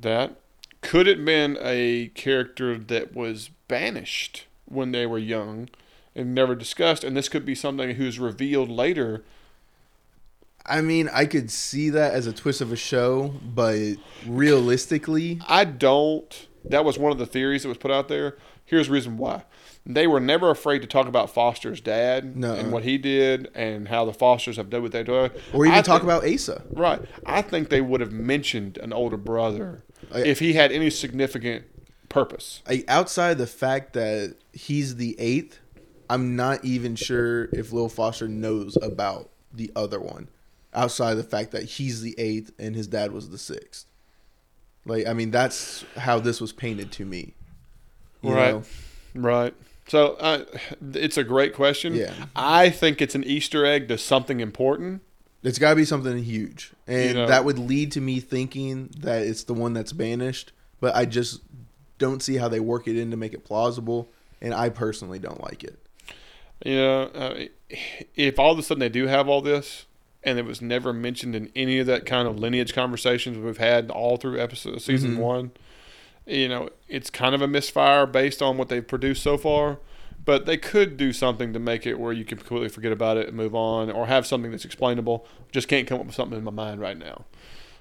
S1: That could it been a character that was banished when they were young and never discussed, and this could be something who's revealed later.
S2: I mean, I could see that as a twist of a show, but realistically,
S1: I don't. That was one of the theories that was put out there. Here's the reason why. They were never afraid to talk about Foster's dad
S2: No.
S1: and what he did and how the Fosters have done what they do.
S2: or even
S1: I
S2: talk
S1: think-
S2: about Asa.
S1: Right. I think they would have mentioned an older brother
S2: I-
S1: if he had any significant purpose.
S2: I, outside the fact that he's the eighth, I'm not even sure if Lil Foster knows about the other one. Outside the fact that he's the eighth and his dad was the sixth. Like, I mean, that's how this was painted to me. You
S1: Right.
S2: know?
S1: Right. So uh, it's a great question.
S2: Yeah.
S1: I think it's an Easter egg to something important.
S2: It's got to be something huge. And
S1: You know-
S2: that would lead to me thinking that it's the one that's banished. But I just don't see how they work it in to make it plausible. And I personally don't like it.
S1: You know, uh, if all of a sudden they do have all this, and it was never mentioned in any of that kind of lineage conversations we've had all through episode season
S2: Mhm.
S1: one, you know, it's kind of a misfire based on what they've produced so far. But they could do something to make it where you can completely forget about it and move on, or have something that's explainable. Just can't come up with something in my mind right now.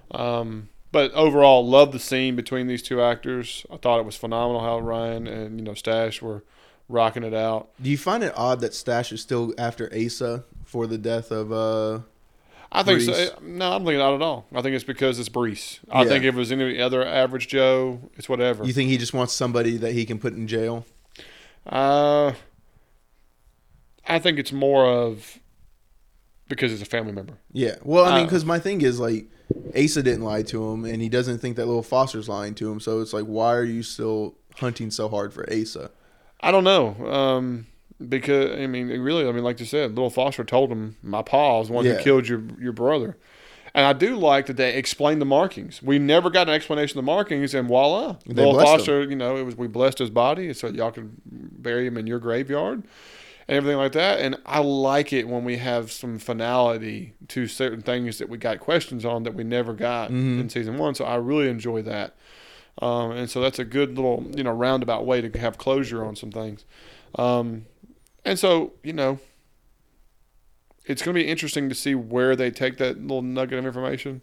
S1: Um, but overall, love the scene between these two actors. I thought it was phenomenal how Ryan and you know Stash were rocking it out.
S2: Do you find it odd that Stash is still after Asa for the death of uh
S1: I think
S2: Brees.
S1: so. No, I'm thinking not at all. I think it's because it's Brees. I
S2: Yeah.
S1: think if it was any other average Joe, it's whatever.
S2: You think he just wants somebody that he can put in jail?
S1: uh, I think it's more of because it's a family member.
S2: Yeah. Well, I mean,
S1: Uh,
S2: because my thing is like, Asa didn't lie to him, and he doesn't think that little Foster's lying to him. So it's like, why are you still hunting so hard for Asa?
S1: I don't know. Um, because I mean, really, I mean, like you said, Little Foster told him, "My pa was the one
S2: Yeah.
S1: who killed your your brother." And I do like that they explained the markings. We never got an explanation of the markings, and voila,
S2: They
S1: Little Foster. You know, it was we blessed his body so y'all could bury him in your graveyard, and everything like that. And I like it when we have some finality to certain things that we got questions on that we never got
S2: Mhm.
S1: in season one. So I really enjoy that. Um, and so that's a good little, you know, roundabout way to have closure on some things. Um, and so, you know, it's going to be interesting to see where they take that little nugget of information.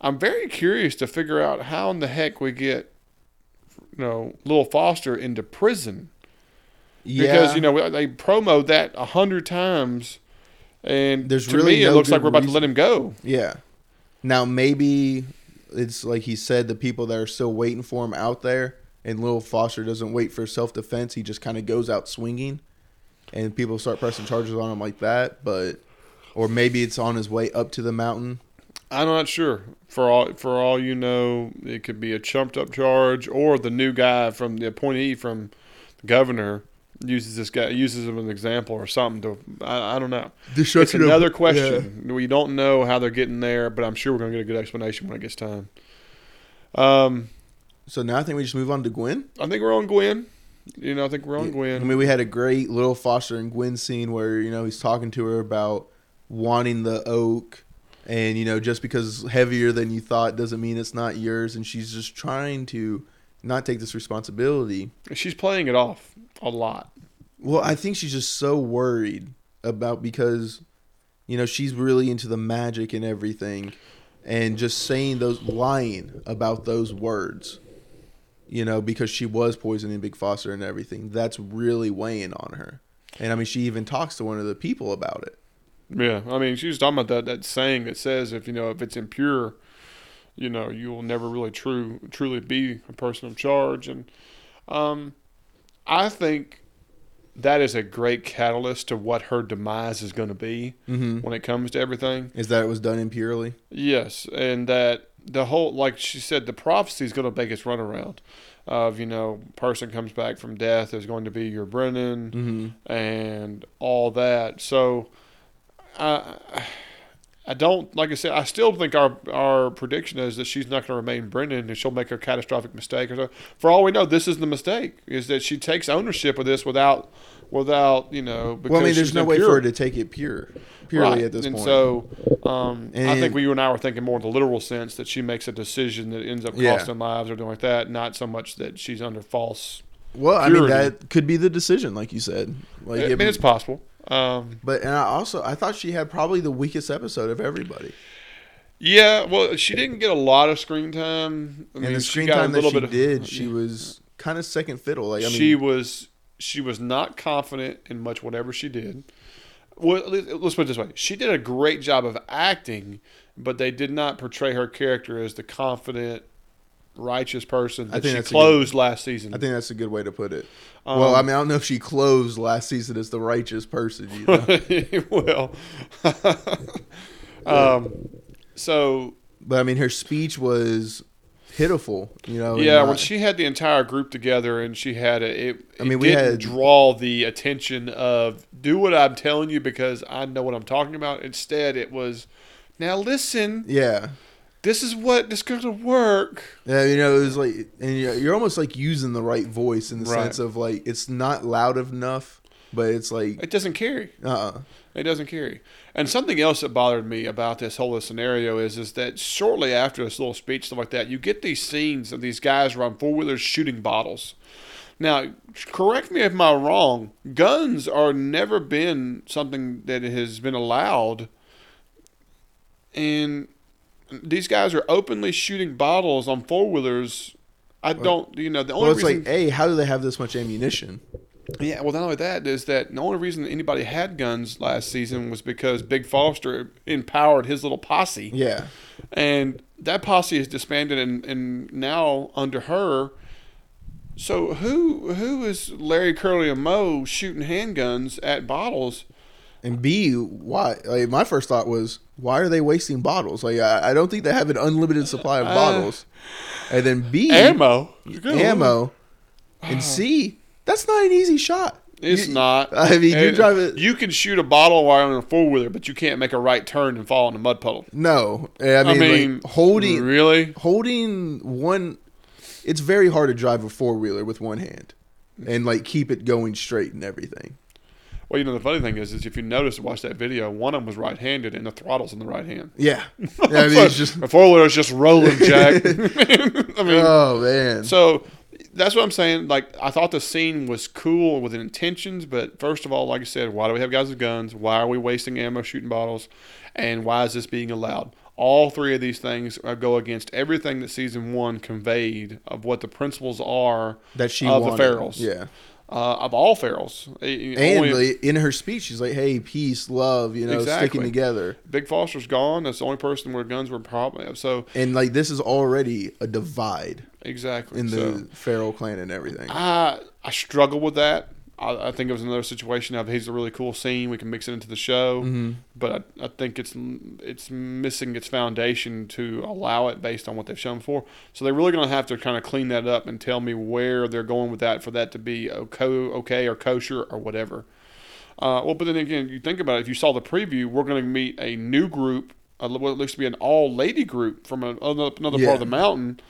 S1: I'm very curious to figure out how in the heck we get, you know, Little Foster into prison
S2: Yeah.
S1: because you know they promoed that a hundred times, and
S2: There's
S1: to
S2: really
S1: me it looks like we're about to let him go.
S2: Yeah. Now maybe it's like he said, the people that are still waiting for him out there, and Little Foster doesn't wait for self defense. He just kind of goes out swinging, and people start pressing charges on him like that. But, or maybe it's on his way up to the mountain.
S1: I'm not sure. For all for all you know, it could be a chumped up charge, or the new guy from the appointee from the governor uses this guy uses him as an example or something. To I, I don't know. It's another question. We don't know how they're getting there, but I'm sure we're going to get a good explanation when it gets time. Um,
S2: So now I think we just move on to Gwen.
S1: I think we're on Gwen. You know, I think we're on
S2: Gwyn.
S1: I
S2: mean, we had a great little Foster and Gwen scene where you know he's talking to her about wanting the oak, and you know just because it's heavier than you thought doesn't mean it's not yours, and she's just trying to not take this responsibility.
S1: She's playing it off a lot.
S2: Well, I think she's just so worried about because you know she's really into the magic and everything, and just saying those lying about those words. You know, because she was poisoning Big Foster and everything. That's really weighing on her. And I mean, she even talks to one of the people about it.
S1: Yeah, I mean, she was talking about that that saying that says if you know if it's impure, you know, you will never really true truly be a person of charge, and um, I think that is a great catalyst to what her demise is going to be
S2: Mm-hmm.
S1: when it comes to everything.
S2: Is that it was done impurely?
S1: Yes, and that the whole like she said, the prophecy is going to make its runaround. Of you know, person comes back from death is going to be your Brennan
S2: Mm-hmm.
S1: and all that. So, I I don't like I said. I still think our our prediction is that she's not going to remain Brennan and she'll make a catastrophic mistake. Or so. For all we know, this is the mistake: is that she takes ownership of this without without you know. Because
S2: Well, I mean, there's no way for her to take it pure, purely
S1: Right.
S2: at this point.
S1: and
S2: point.
S1: so, um, I think we you and I were thinking more in the literal sense that she makes a decision that ends up
S2: Yeah.
S1: costing lives or doing like that, not so much that she's under false
S2: Well, I mean that could be the decision, like you said. Like,
S1: I
S2: it-
S1: mean, it's possible. Um,
S2: but and I also I thought she had probably the weakest episode of everybody.
S1: yeah, well, she didn't get a lot of screen time. I
S2: and
S1: mean,
S2: the screen time that she
S1: of-
S2: did, she was kind of second fiddle. Like I mean,
S1: she was she was not confident in much whatever she did. Well, let's put it this way: she did a great job of acting, but they did not portray her character as the confident, righteous person
S2: I
S1: that
S2: think
S1: she closed last season.
S2: I think that's a good way to put it.
S1: Um,
S2: well, I mean, I don't know if she closed last season as the righteous person. You know? [LAUGHS]
S1: well, [LAUGHS] um, so
S2: but I mean, her speech was pitiful. You know.
S1: yeah, when she had the entire group together and she had it, it,
S2: I mean,
S1: it
S2: we
S1: didn't
S2: had-
S1: draw the attention of do what I'm telling you because I know what I'm talking about. Instead, it was now listen.
S2: yeah.
S1: This is what this to work.
S2: Yeah, you know, it was like, and you're almost like using the right voice in the
S1: Right.
S2: sense of like it's not loud enough, but it's like,
S1: It doesn't carry.
S2: uh,
S1: It doesn't carry. And something else that bothered me about this whole scenario is is that shortly after this little speech stuff like that, you get these scenes of these guys on four wheelers shooting bottles. Now, correct me if I'm wrong. Guns are never been something that has been allowed, and these guys are openly shooting bottles on four wheelers. I don't, you know, the only
S2: well, it's
S1: reason
S2: like, hey, how do they have this much ammunition?
S1: yeah, well, not only that is that the only reason anybody had guns last season was because Big Foster empowered his little posse,
S2: Yeah,
S1: and that posse is disbanded, and, and now under her. So who who is Larry Curly and Moe shooting handguns at bottles?
S2: And B, why? Like my first thought was, why are they wasting bottles? Like I, I don't think they have an unlimited supply of
S1: Uh,
S2: bottles. And then B,
S1: Ammo,
S2: ammo, and C, that's not an easy shot.
S1: It's
S2: You-
S1: not.
S2: I mean, you drive it.
S1: You can shoot a bottle while on a four wheeler, but you can't make a right turn and fall in a mud puddle.
S2: No, I mean,
S1: I mean,
S2: like, holding
S1: really.
S2: holding one it's very hard to drive a four-wheeler with one hand and like keep it going straight and everything
S1: Well, you know the funny thing is, is if you notice, watch that video. One of them was right-handed, and the throttle's in the right hand.
S2: yeah i mean it's just
S1: the four wheeler's just rolling, Jack. [LAUGHS] [LAUGHS] I mean,
S2: oh man
S1: so that's what I'm saying. Like, I thought the scene was cool with intentions, but first of all, like I said, why do we have guys with guns? Why are we wasting ammo shooting bottles? And why is this being allowed? All three of these things uh, go against everything that season one conveyed of what the principles are
S2: that she
S1: of the
S2: wanted.
S1: ferals.
S2: yeah
S1: uh, of all ferals.
S2: And
S1: only-
S2: in her speech she's like hey peace love you know
S1: Exactly.
S2: sticking together
S1: Big Foster's gone. That's the only person where guns were probably so
S2: and like this is already a divide
S1: exactly
S2: in the
S1: So,
S2: feral clan and everything
S1: I I struggle with that. I, I think it was another situation of he's a really cool scene. We can mix it into the show,
S2: Mhm.
S1: but I, I think it's it's missing its foundation to allow it based on what they've shown before. So they're really going to have to kind of clean that up and tell me where they're going with that for that to be okay, okay or kosher or whatever. Uh, well, but then again, you think about it. If you saw the preview, we're going to meet a new group, uh, what looks to be an all-lady group from another another
S2: Yeah.
S1: part of the mountain.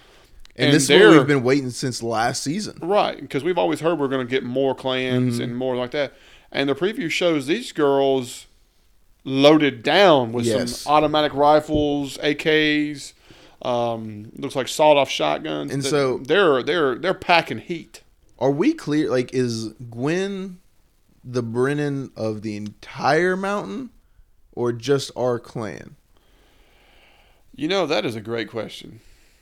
S2: And,
S1: And
S2: this is what we've been waiting since last season
S1: Right, because we've always heard we're going to get more clans
S2: Mm-hmm.
S1: and more like that. And the preview shows these girls loaded down with
S2: Yes.
S1: some automatic rifles, AKs, um, looks like sawed-off shotguns.
S2: And so-
S1: they're they're they're packing heat.
S2: Are we clear? Like, is Gwen the Brennan of the entire mountain, or just our clan?
S1: You know that is a great question.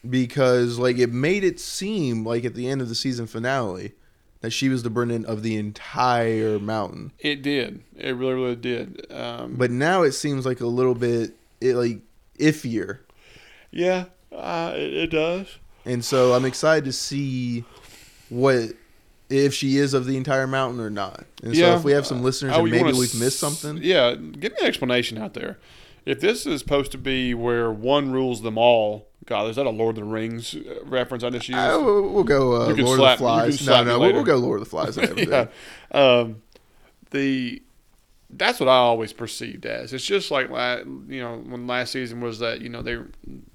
S2: Because like it made it seem like at the end of the season finale that she was the Brennan of the entire mountain,
S1: It did. It really really did. Um,
S2: but now it seems like a little bit it like iffier.
S1: yeah, uh, it, it does.
S2: And so I'm excited to see what if she is of the entire mountain or not. And so if we have some listeners
S1: Oh,
S2: and maybe we've missed something.
S1: Yeah, give me an explanation out there. If this is supposed to be where one rules them all, God, is that a Lord of the Rings uh, reference I just used?
S2: Uh, we'll, we'll go uh, Lord
S1: slap-
S2: of the Flies. No, no, we'll, we'll go Lord of the Flies [LAUGHS]
S1: yeah. Um, the that's what I always perceived as. It's just like you know when last season was that you know they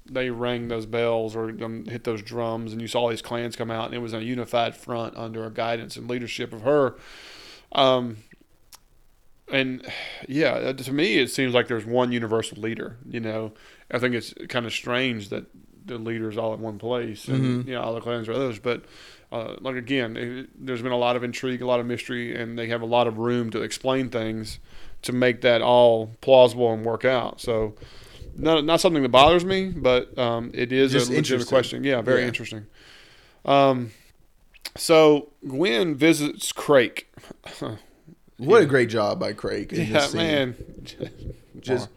S1: they rang those bells or hit those drums and you saw these clans come out and it was a unified front under a guidance and leadership of her. Um, and yeah, to me it seems like there's one universal leader. You know, I think it's kind of strange that the leaders all in one place, and you know all the clans are others. But uh, like again, it, there's been a lot of intrigue, a lot of mystery, and they have a lot of room to explain things to make that all plausible and work out. So. Not, not something that bothers me, but um, it is
S2: Just
S1: a legitimate question. Yeah, very
S2: Yeah.
S1: interesting. Um, so Gwen visits Craig. [LAUGHS]
S2: What a great job by Craig.
S1: Yeah, man. [LAUGHS]
S2: Just-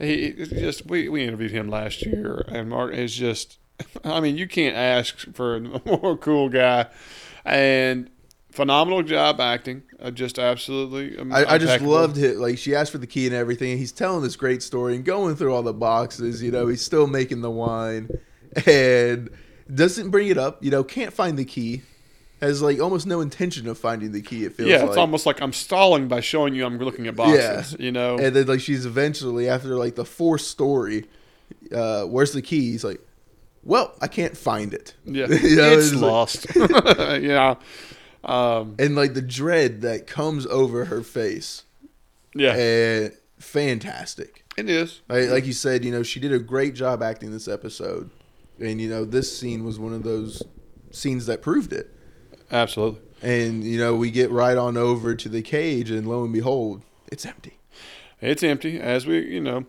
S1: he just we, we interviewed him last year, and Mark is just. [LAUGHS] I mean, you can't ask for a [LAUGHS] more cool guy, and phenomenal job acting. Uh, just absolutely. um,
S2: I, I just loved it. Like she asked for the key and everything. And he's telling this great story and going through all the boxes. You know, he's still making the wine and doesn't bring it up. You know, can't find the key. Has like almost no intention of finding the key. It feels
S1: Yeah,
S2: like.
S1: it's almost like I'm stalling by showing you I'm looking at boxes. Yeah. You know.
S2: And then like she's eventually after like the fourth story, uh, where's the key? He's like, well, I can't find it.
S1: yeah, [LAUGHS]
S2: You know,
S1: it's
S2: it's like-
S1: lost. [LAUGHS] [LAUGHS] yeah. Um,
S2: and like the dread that comes over her face,
S1: yeah,
S2: and fantastic.
S1: it is.
S2: Like, like you said, you know, she did a great job acting this episode, and you know, this scene was one of those scenes that proved it.
S1: Absolutely.
S2: And you know, we get right on over to the cage, and lo and behold, it's empty.
S1: It's empty, as we, you know.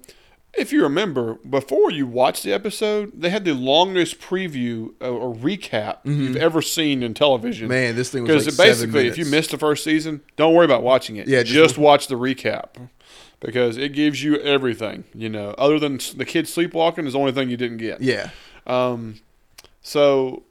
S1: If you remember, before you watched the episode, they had the longest preview uh, or recap you've ever seen in television.
S2: Mm-hmm. Man, this thing was
S1: Because
S2: like
S1: basically, if you missed the first season, don't worry about watching it.
S2: Yeah,
S1: just,
S2: just-
S1: watch the recap because it gives you everything. You know, other than the kid sleepwalking is the only thing you didn't get.
S2: yeah,
S1: Um, so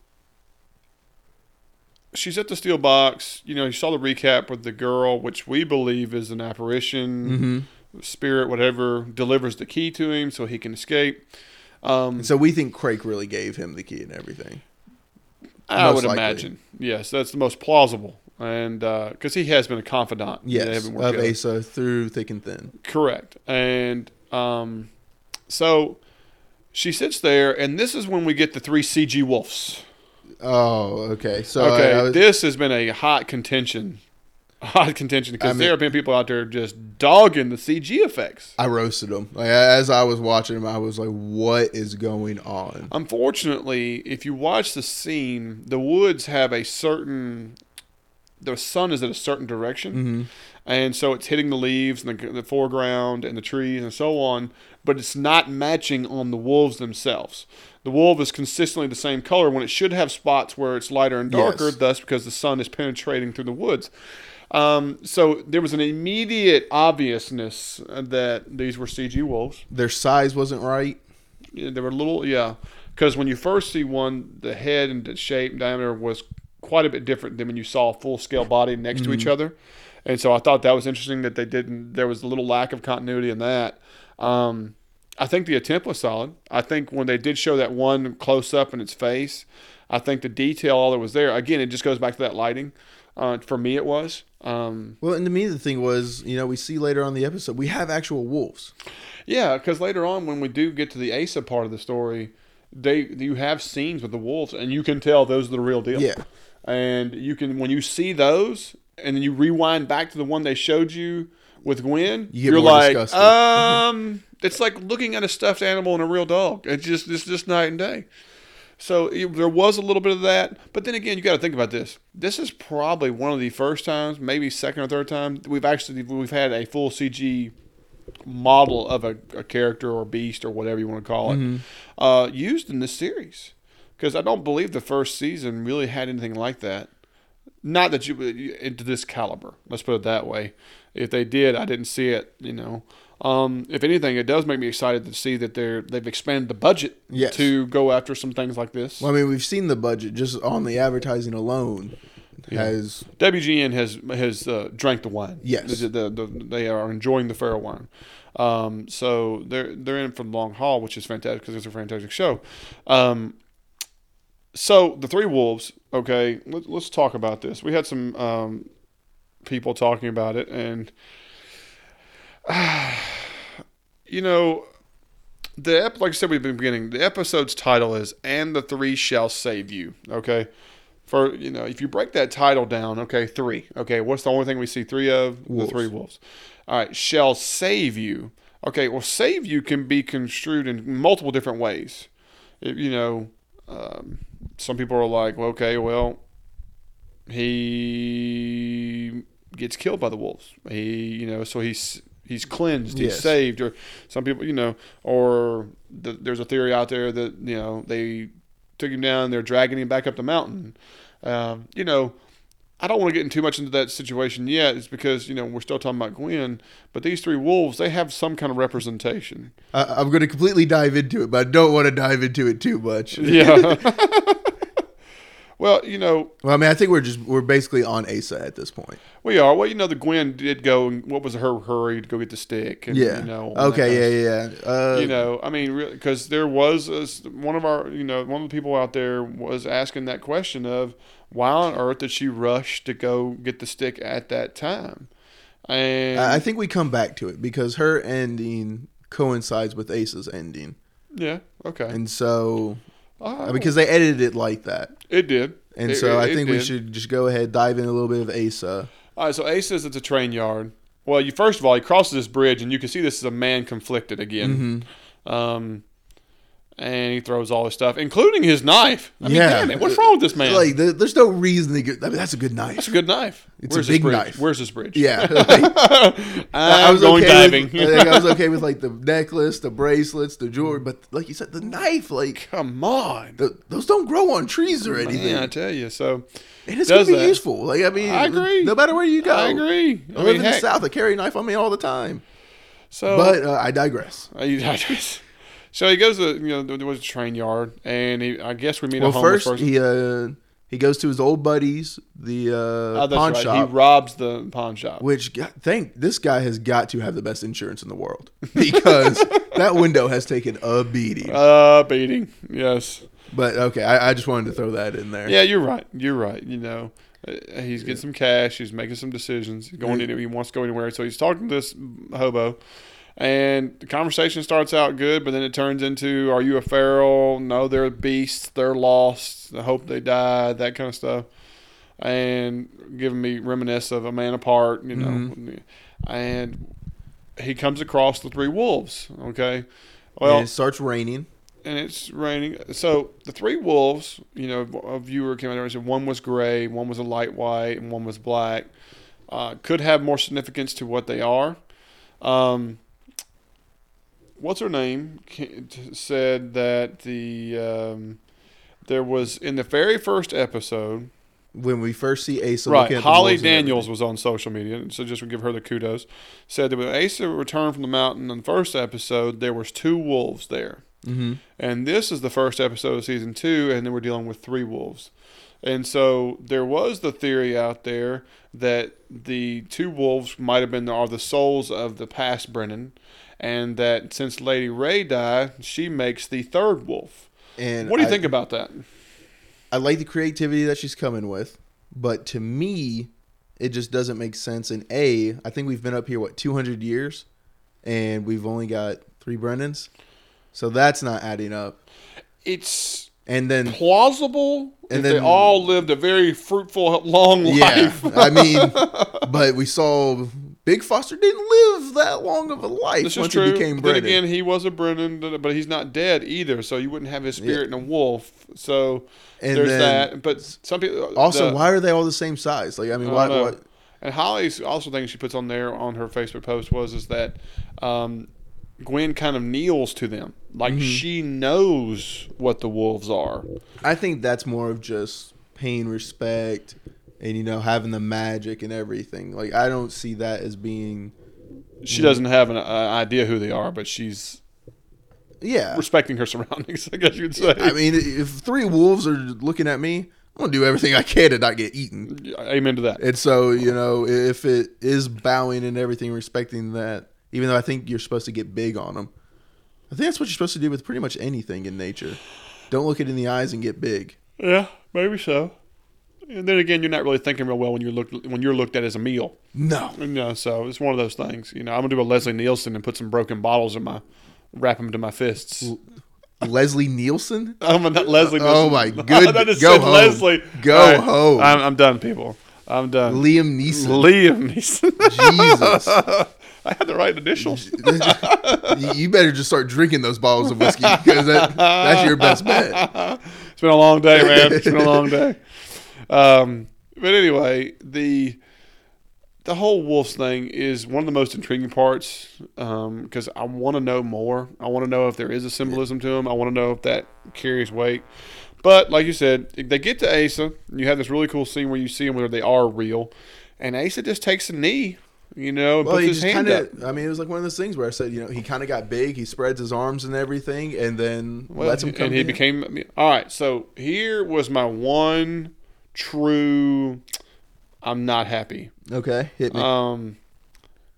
S1: she's at the steel box. You know, you saw the recap with the girl, which we believe is an apparition,
S2: Mm-hmm.
S1: spirit, whatever, delivers the key to him so he can escape. Um,
S2: so we think Craig really gave him the key and everything.
S1: I
S2: most
S1: would
S2: likely.
S1: imagine. Yes, that's the most plausible. And because he has been a confidant.
S2: Yes, of
S1: together.
S2: Asa through thick and thin.
S1: Correct. And um, so she sits there, and this is when we get the three CG wolves.
S2: Oh, okay. So
S1: okay,
S2: I, I was,
S1: this has been a hot contention. [LAUGHS] Hot contention because
S2: I mean-
S1: there have been people out there just dogging the CG effects.
S2: I roasted them. Like as I was watching them, I was like, "What is going on?"
S1: Unfortunately, if you watch the scene, the woods have a certain. The sun is at a certain direction,
S2: Mm-hmm.
S1: and so it's hitting the leaves and the, the foreground and the trees and so on, but it's not matching on the wolves themselves. The wolf is consistently the same color when it should have spots where it's lighter and darker,
S2: Yes.
S1: thus because the sun is penetrating through the woods. Um, so there was an immediate obviousness that these were CG wolves.
S2: Their size wasn't right.
S1: Yeah, they were little, yeah. Because when you first see one, the head and the shape and diameter was quite a bit different than when you saw a full scale body next to each other. And so I thought that was interesting that they didn't. There was a little lack of continuity in that. Um, I think the attempt was solid. I think when they did show that one close up in its face, I think the detail all that was there. Again, it just goes back to that lighting. Uh, for me, it was. Um,
S2: Well, and to me, the thing was, you know, we see later on in the episode, we have actual wolves.
S1: Yeah, because later on, when we do get to the Asa part of the story, they you have scenes with the wolves, and you can tell those are the real deal.
S2: Yeah.
S1: and you can when you see those, and then you rewind back to the one they showed you with Gwen,
S2: you
S1: you're like,
S2: disgusted.
S1: um, [LAUGHS] it's like looking at a stuffed animal and a real dog. It's just it's just night and day. So it, there was a little bit of that, but then again, you got to think about this. This is probably one of the first times, maybe second or third time we've actually we've had a full CG model of a, a character or beast or whatever you want to call it uh, used in this series. Because I don't believe the first season really had anything like that. Not that you into this caliber. Let's put it that way. If they did, I didn't see it. You know, um, if anything, it does make me excited to see that they're they've expanded the budget
S2: Yes.
S1: to go after some things like this.
S2: Well, I mean, we've seen the budget just on the advertising alone has
S1: WGN has has uh, drank the wine.
S2: Yes.
S1: the, the, the, they are enjoying the fair wine. Um, so they're they're in for the long haul, which is fantastic because it's a fantastic show. Um, so the three wolves. Okay, let, let's talk about this. We had some um, people talking about it, and [SIGHS] you know, the ep- like I said, we've been beginning. The episode's title is "And the Three Shall Save You." Okay, for you know, if you break that title down, okay, three. Okay, what's the only thing we see three of?
S2: Wolves.
S1: The three wolves. All right, shall save you. Okay, well, save you can be construed in multiple different ways. it, you know, um, some people are like, well, okay, well, he gets killed by the wolves. He, you know, so he's he's cleansed, he's
S2: Yes.
S1: saved, or some people, you know, or the, there's a theory out there that you know they took him down, they're dragging him back up the mountain. Um, you know, I don't want to get in too much into that situation yet. It's because you know we're still talking about Gwen, but these three wolves they have some kind of representation.
S2: I, I'm going to completely dive into it, but I don't want to dive into it too much.
S1: Yeah. [LAUGHS] well, you know,
S2: Well, I mean, I think we're just we're basically on Asa at this point.
S1: we are. Well, you know, the Gwen did go. and What was her hurry to go get the stick? And,
S2: Yeah.
S1: You know. and that kind
S2: okay. Yeah. Yeah. yeah. Uh,
S1: you know, I mean, because there was a one of our, you know, one of the people out there was asking that question of why on earth did she rush to go get the stick at that time? And
S2: I I think we come back to it because her ending coincides with Asa's ending,
S1: yeah, okay,
S2: and so
S1: Oh,
S2: because they edited it like that,
S1: it did,
S2: and
S1: It-
S2: so
S1: it-
S2: I think we
S1: did.
S2: should just go ahead dive in a little bit of Asa.
S1: All right, so Ace says it's a train yard. Well, you first of all, he crosses this bridge, and you can see this is a man conflicted again.
S2: Mhm.
S1: Um, and he throws all his stuff, including his knife. I mean,
S2: Yeah.
S1: damn it, what's wrong with this man?
S2: Like, there's no reason to get. I mean, that's a good knife.
S1: That's a good knife.
S2: It's a
S1: Where's
S2: big
S1: bridge?
S2: knife.
S1: Where's this bridge?
S2: Yeah, [LAUGHS] like,
S1: I'm going
S2: okay
S1: diving.
S2: With, I, think I was okay with like the [LAUGHS] necklace, the bracelets, the jewelry, but like you said, the knife, like
S1: Come on.
S2: th those don't grow on trees or anything,
S1: Man, I tell you. So
S2: and it's gonna be
S1: that.
S2: useful. Like I mean,
S1: I agree.
S2: No matter where you go,
S1: I agree.
S2: I,
S1: I
S2: live
S1: mean,
S2: in the South. I carry a knife on me all the time.
S1: so
S2: But uh, I digress.
S1: Uh, you- so he goes to you know there was a train yard, and he I guess we meet
S2: Well,
S1: a homeless
S2: first
S1: person.
S2: he uh, he goes to his old buddies, the uh,
S1: oh,
S2: pawn
S1: right.
S2: shop.
S1: He robs the pawn shop.
S2: Which God, thank this guy has got to have the best insurance in the world because [LAUGHS] that window has taken a beating.
S1: Uh, beating. Yes.
S2: But okay, I, I just wanted to throw that in there.
S1: Yeah, you're right. You're right. You know, uh, he's getting some cash. He's making some decisions. He's going
S2: Mm-hmm.
S1: in. He wants to go anywhere. So he's talking to this hobo, and the conversation starts out good, but then it turns into, "Are you a feral? No, they're beasts. They're lost. I hope they die." That kind of stuff, and giving me reminisce of a man apart. You know,
S2: Mm-hmm.
S1: and he comes across the three wolves. Okay.
S2: Well, and it starts raining.
S1: and it's raining. So the three wolves, you know, a viewer came out and said one was gray, one was a light white, and one was black. Uh, could have more significance to what they are. Um, what's her name said that the um, there was in the very first episode.
S2: When we first see Asa,
S1: Right, Holly Daniels was on social media, so just to give her the kudos. Said that when Asa returned from the mountain in the first episode, there was two wolves there.
S2: everything.
S1: And this is the first episode of season two, and then we're dealing with three wolves. And so there was the theory out there that the two wolves might have been are the souls of the past Brennan, and that since Lady Ray died, she makes the third wolf.
S2: And
S1: What do you
S2: I-
S1: think about that?
S2: I like the creativity that she's coming with, but to me, it just doesn't make sense. And a, I think we've been up here what 200 years, and we've only got three Brennans, so that's not adding up.
S1: It's
S2: And then
S1: plausible
S2: And
S1: if they
S2: then-
S1: all lived a very fruitful, long
S2: yeah,
S1: life.
S2: I mean, [LAUGHS] but we saw Big Foster didn't live that long of a life
S1: This is
S2: once
S1: true.
S2: he became
S1: But then again, he was a Brennan, but he's not dead either. So you wouldn't have his spirit in a wolf. So
S2: And
S1: there's that. But some people
S2: also,
S1: the-
S2: why are they all the same size? Like, I mean,
S1: I
S2: why? why
S1: And Holly's also thing she puts on there on her Facebook post was is that um, Gwen kind of kneels to them, like
S2: Mm-hmm.
S1: she knows what the wolves are.
S2: I think that's more of just paying respect and you know having the magic and everything. Like I don't see that as being
S1: She doesn't have an uh, idea who they are, but she's
S2: yeah.
S1: respecting her surroundings. [LAUGHS] I guess you'd say.
S2: I mean, if three wolves are looking at me, I'm gonna do everything I can to not get eaten.
S1: Amen to that.
S2: And so you know, if it is bowing and everything, respecting that, even though I think you're supposed to get big on them, I think that's what you're supposed to do with pretty much anything in nature. Don't look it in the eyes and get big.
S1: Yeah, maybe so. And then again, you're not really thinking real well when you're looked when you're looked at as a meal.
S2: No,
S1: You know, so it's one of those things. You know, I'm gonna do a Leslie Nielsen and put some broken bottles in my, wrap them to my fists.
S2: Leslie Nielsen. [LAUGHS]
S1: I'm not Leslie.
S2: Oh, my [LAUGHS] good-
S1: I just
S2: go
S1: said
S2: home.
S1: Leslie.
S2: Go
S1: right,
S2: home.
S1: I'm, I'm done, people. I'm done.
S2: Liam Neeson.
S1: Liam Neeson. [LAUGHS]
S2: Jesus.
S1: I had the right initials.
S2: You- you better just start drinking those bottles of whiskey because that, that's your best bet.
S1: it's been a long day, man. It's been a long day. Um, but anyway, the the whole wolves thing is one of the most intriguing parts because I want to know more. I want to know if there is a symbolism to them. I want to know if that carries weight. But like you said, they get to Asa, you have this really cool scene where you see them where they are real, and Asa just takes a knee, you know, and
S2: Well,
S1: puts
S2: he
S1: his
S2: just
S1: hand
S2: kind
S1: up.
S2: of. I mean, it was like one of those things where I said, you know, he kind of got big. He spreads his arms and everything, and then
S1: Well,
S2: lets him come.
S1: and he
S2: in.
S1: became all right. So here was my one true. I'm not happy.
S2: okay. Hit me.
S1: Um,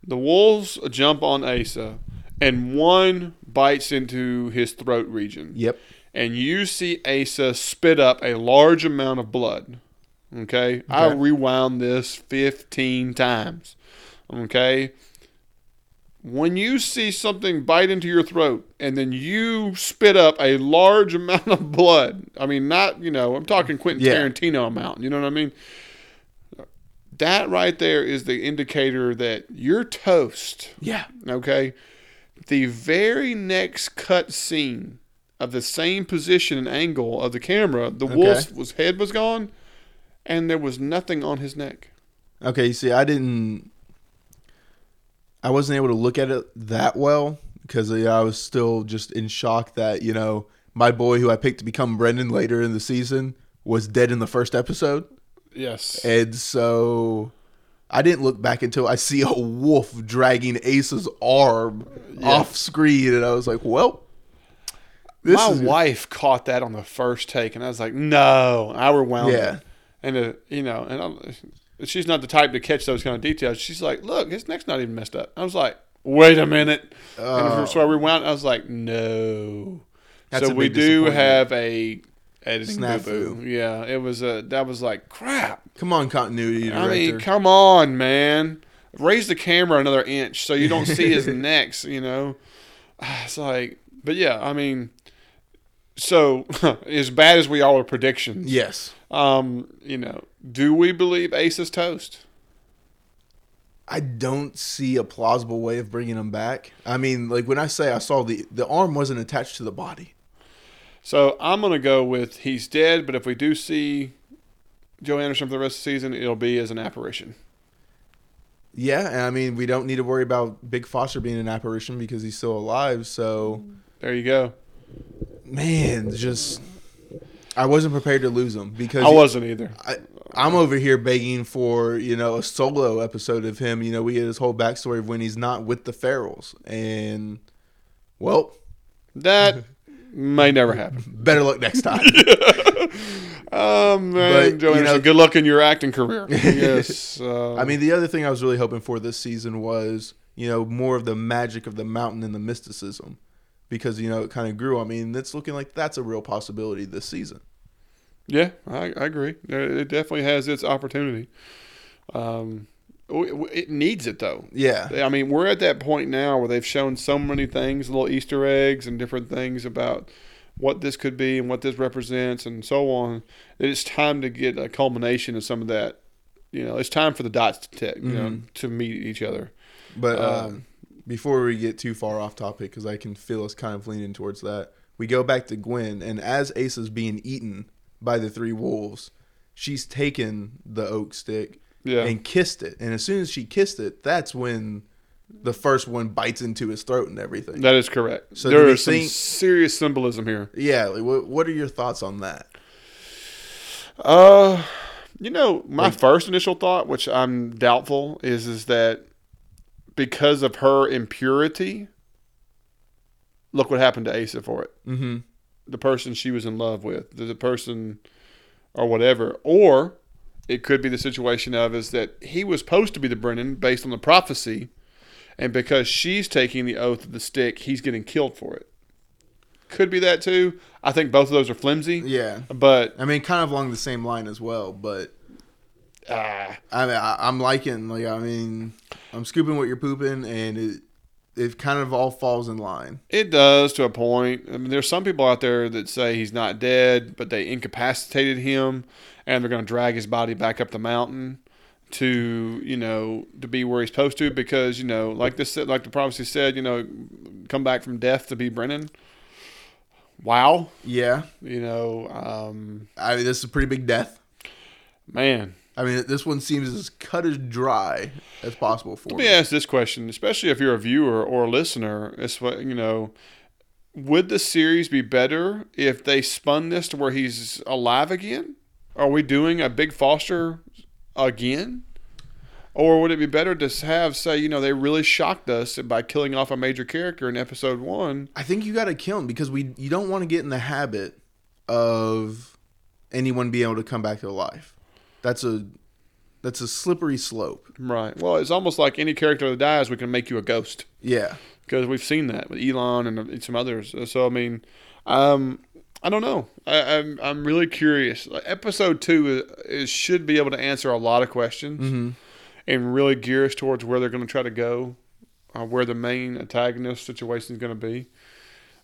S1: the wolves jump on Asa, and one bites into his throat region,
S2: yep.
S1: and you see Asa spit up a large amount of blood. Okay, I
S2: Okay.
S1: rewound this 15 times. Okay. When you see something bite into your throat and then you spit up a large [LAUGHS] amount of blood, I mean, not, you know, I'm talking Quentin
S2: Yeah.
S1: Tarantino amount, you know what I mean? That right there is the indicator that you're toast.
S2: Yeah.
S1: Okay. The very next cut scene of the same position and angle of the camera, the
S2: Okay.
S1: wolf's head was gone and there was nothing on his neck.
S2: Okay. You see, I didn't. I wasn't able to look at it that well because I was still just in shock that you know my boy who I picked to become Brennan later in the season was dead in the first episode,
S1: Yes.
S2: and so I didn't look back until I see a wolf dragging Ace's arm
S1: Yeah.
S2: off screen, and I was like, "Well, this
S1: My wife caught that on the first take, and I was like, "No!" I rewound
S2: Yeah.
S1: it, and uh, you know, and I'm, she's not the type to catch those kind of details. She's like, "Look, his neck's not even messed up." I was like, "Wait a minute!"
S2: Oh.
S1: And so I rewound. I was like, "No."
S2: That's
S1: so we do have a editing
S2: Snafu.
S1: boo-boo. Yeah, it was a that was like crap.
S2: come on, continuity director."
S1: I mean, come on, man. Raise the camera another inch so you don't see his [LAUGHS] necks, you know. [SIGHS] It's like, but yeah, I mean, so [LAUGHS] as bad as we all are predictions,
S2: yes,
S1: um, you know, do we believe Ace is toast?
S2: I don't see a plausible way of bringing him back. I mean, like when I say I saw the the arm wasn't attached to the body.
S1: So I'm gonna go with he's dead, but if we do see Joe Anderson for the rest of the season, it'll be as an apparition.
S2: Yeah, and I mean, we don't need to worry about Big Foster being an apparition because he's still alive. So,
S1: There you go.
S2: man, just I wasn't prepared to lose him because
S1: I wasn't either.
S2: I, I'm over here begging for you know a solo episode of him. You know, we get his whole backstory of when he's not with the Ferals, and well,
S1: That may never happen. [LAUGHS]
S2: better luck next time. [LAUGHS]
S1: Oh man,
S2: But, you know-
S1: good luck in your acting career. [LAUGHS] yes. um,
S2: I mean, the other thing I was really hoping for this season was, you know, more of the magic of the mountain and the mysticism. Because, you know, it kind of grew. I mean, it's looking like that's a real possibility this season.
S1: Yeah, I, I agree. It definitely has its opportunity. Um, it needs it though.
S2: Yeah.
S1: I mean, we're at that point now where they've shown so many things, little Easter eggs and different things about what this could be and what this represents and so on. It's time to get a culmination of some of that. You know, it's time for the dots to tick, you know,
S2: Mhm.
S1: to meet each other.
S2: But uh,
S1: Um,
S2: before we get too far off topic, because I can feel us kind of leaning towards that, we go back to Gwen. And as Ace is being eaten by the three wolves, she's taken the oak stick
S1: Yeah.
S2: and kissed it. And as soon as she kissed it, that's when the first one bites into his throat and everything.
S1: That is correct.
S2: So
S1: there is some serious symbolism here.
S2: yeah. Like, what, what are your thoughts on that?
S1: Uh, you know, my
S2: Like-
S1: first initial thought, which I'm doubtful, is is that because of her impurity, look what happened to Asa for it.
S2: Mm-hmm.
S1: The person she was in love with, the, the person, or whatever, or it could be the situation of is that he was supposed to be the Brennan based on the prophecy, and because she's taking the oath of the stick, he's getting killed for it. Could be that too. I think both of those are flimsy,
S2: Yeah.
S1: but
S2: I mean, kind of along the same line as well, but
S1: ah.
S2: I mean, I, I'm liking like I mean, I'm scooping what you're pooping, and it it kind of all falls in line.
S1: It does to a point. I mean, there's some people out there that say he's not dead, but they incapacitated him, and they're going to drag his body back up the mountain to you know to be where he's supposed to because you know like this like the prophecy said you know come back from death to be Brennan. Wow,
S2: Yeah,
S1: you know, um,
S2: I mean this is a pretty big death.
S1: man.
S2: I mean this one seems as cut as dry as possible for
S1: Let
S2: me.
S1: me ask this question, especially if you're a viewer or a listener. It's what you know. Would the series be better if they spun this to where he's alive again? Are we doing a Big Foster again? Or would it be better to have say, you know, they really shocked us by killing off a major character in episode one?
S2: I think you got to kill him because we you don't want to get in the habit of anyone being able to come back to life. That's a that's a slippery slope.
S1: Right. Well, it's almost like any character that dies, we can make you a ghost
S2: Yeah.
S1: because we've seen that with Elon and some others. So I mean, um, I don't know. I, I'm I'm really curious. Like, episode two is, is should be able to answer a lot of questions
S2: Mm-hmm.
S1: and really gear us towards where they're going to try to go, uh, where the main antagonist situation is going to be.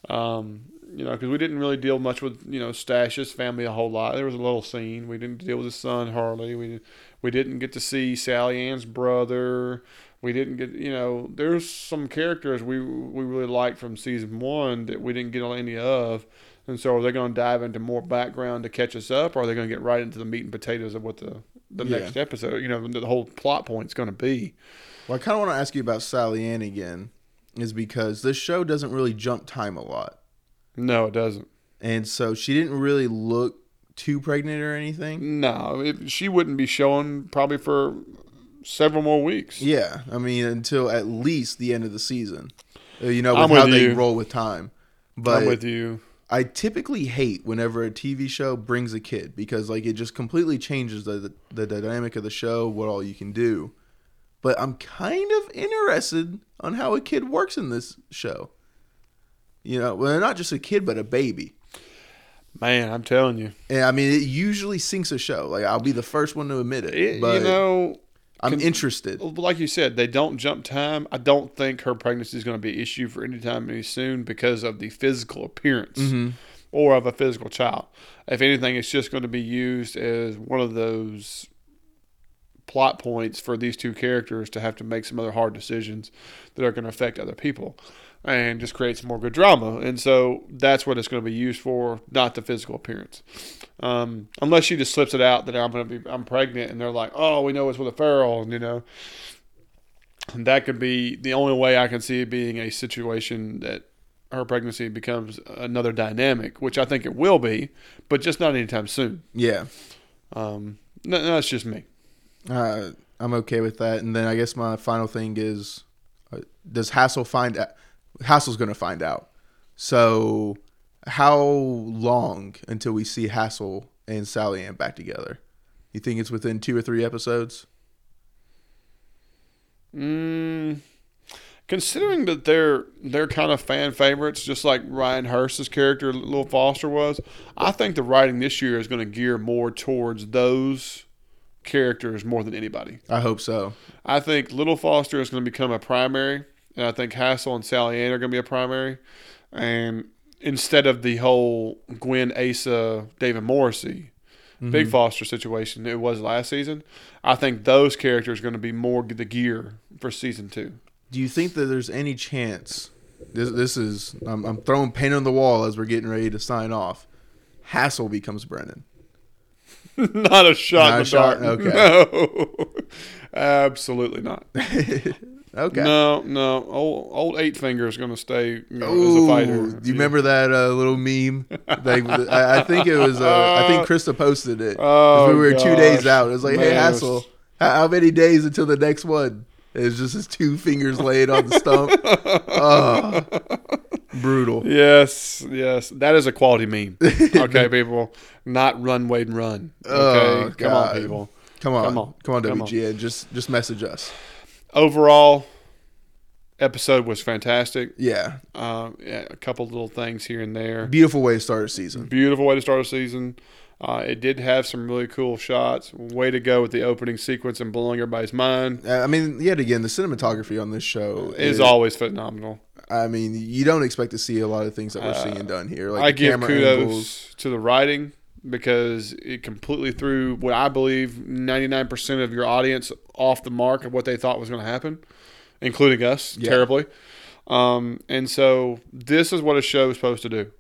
S1: Um, you know, because we didn't really deal much with you know Stash's family a whole lot. There was a little scene. We didn't deal with his son Harley. We we didn't get to see Sally Ann's brother. We didn't get you know. There's some characters we we really liked from season one that we didn't get any of. And so, are they going to dive into more background to catch us up, or are they going to get right into the meat and potatoes of what the the
S2: Yeah.
S1: next episode, you know, the whole plot point's going to be?
S2: Well, I kind of want to ask you about Sally Ann again, is because this show doesn't really jump time a lot,
S1: No, it doesn't.
S2: and so she didn't really look too pregnant or anything.
S1: No, it, she wouldn't be showing probably for several more weeks.
S2: Yeah, I mean until at least the end of the season. Uh, You know,
S1: I'm
S2: with how
S1: with
S2: they roll with time. But
S1: I'm with you.
S2: I typically hate whenever a TV show brings a kid because like it just completely changes the, the the dynamic of the show, what all you can do. But I'm kind of interested on how a kid works in this show. You know, well, not just a kid, but a baby.
S1: Man, I'm telling you.
S2: And I mean, it usually sinks a show. Like I'll be the first one to admit it.
S1: It-
S2: but
S1: you know,
S2: I'm interested.
S1: like you said, they don't jump time. I don't think her pregnancy is going to be an issue for any time any soon because of the physical appearance
S2: Mm-hmm.
S1: or of a physical child. If anything, it's just going to be used as one of those plot points for these two characters to have to make some other hard decisions that are going to affect other people and just create some more good drama. And so that's what it's going to be used for, not the physical appearance. Um, unless she just slips it out that I'm going to be I'm pregnant, and they're like, oh, we know it's with a Farrell, and you know. And that could be the only way I can see it being a situation that her pregnancy becomes another dynamic, which I think it will be, but just not anytime soon.
S2: Yeah.
S1: Um, no, no, that's just me.
S2: Uh, I'm okay with that. And then I guess my final thing is, uh, does Hasil find out? Hasil's going to find out. So, how long until we see Hasil and Sally Ann back together? You think it's within two or three episodes?
S1: Mm, considering that they're they're kind of fan favorites, just like Ryan Hurst's character, Little Foster was, I think the writing this year is going to gear more towards those characters more than anybody.
S2: I hope so.
S1: I think Little Foster is going to become a primary, and I think Hasil and Sally Ann are going to be a primary. And instead of the whole Gwen, Asa, David Morrissey, Big mm-hmm. Foster situation it was last season, I think those characters are going to be more the gear for season two.
S2: Do you think that there's any chance? This, this is I'm, I'm throwing paint on the wall as we're getting ready to sign off. Hasil becomes Brennan. [LAUGHS]
S1: not a shot
S2: Not
S1: in
S2: a
S1: the
S2: shot?
S1: dark.
S2: Okay.
S1: No, [LAUGHS] absolutely not. [LAUGHS]
S2: okay.
S1: No, no. Old, old eight finger is going to stay you know, as a fighter.
S2: do you remember that uh, little meme? Like, [LAUGHS] I, I think it was. Uh, I think Krista posted it.
S1: Oh,
S2: we were two days out. It was like, hey,
S1: Man, was-
S2: Hasil, how, how many days until the next one? It was just his two fingers laid on the stump. [LAUGHS] oh, brutal.
S1: Yes, yes. That is a quality meme. [LAUGHS] Okay, people. Not run, wait, and run. Okay,
S2: Oh,
S1: come on, people.
S2: Come on,
S1: Come on.
S2: come on,
S1: Come on.
S2: WGN. Just, just message us.
S1: Overall, episode was fantastic.
S2: Yeah,
S1: Uh, yeah, a couple little things here and there.
S2: beautiful way to start a season.
S1: Beautiful way to start a season. Uh, it did have some really cool shots. Way to go with the opening sequence and blowing everybody's mind.
S2: Uh, I mean, yet again, the cinematography on this show
S1: Is always phenomenal.
S2: I mean, you don't expect to see a lot of things that we're
S1: Uh,
S2: seeing done here. Like
S1: I give kudos
S2: angles.
S1: to the writing. Because it completely threw what I believe 99% of your audience off the mark of what they thought was going to happen, including us
S2: Yeah.
S1: terribly. Um, and so this is what a show is supposed to do.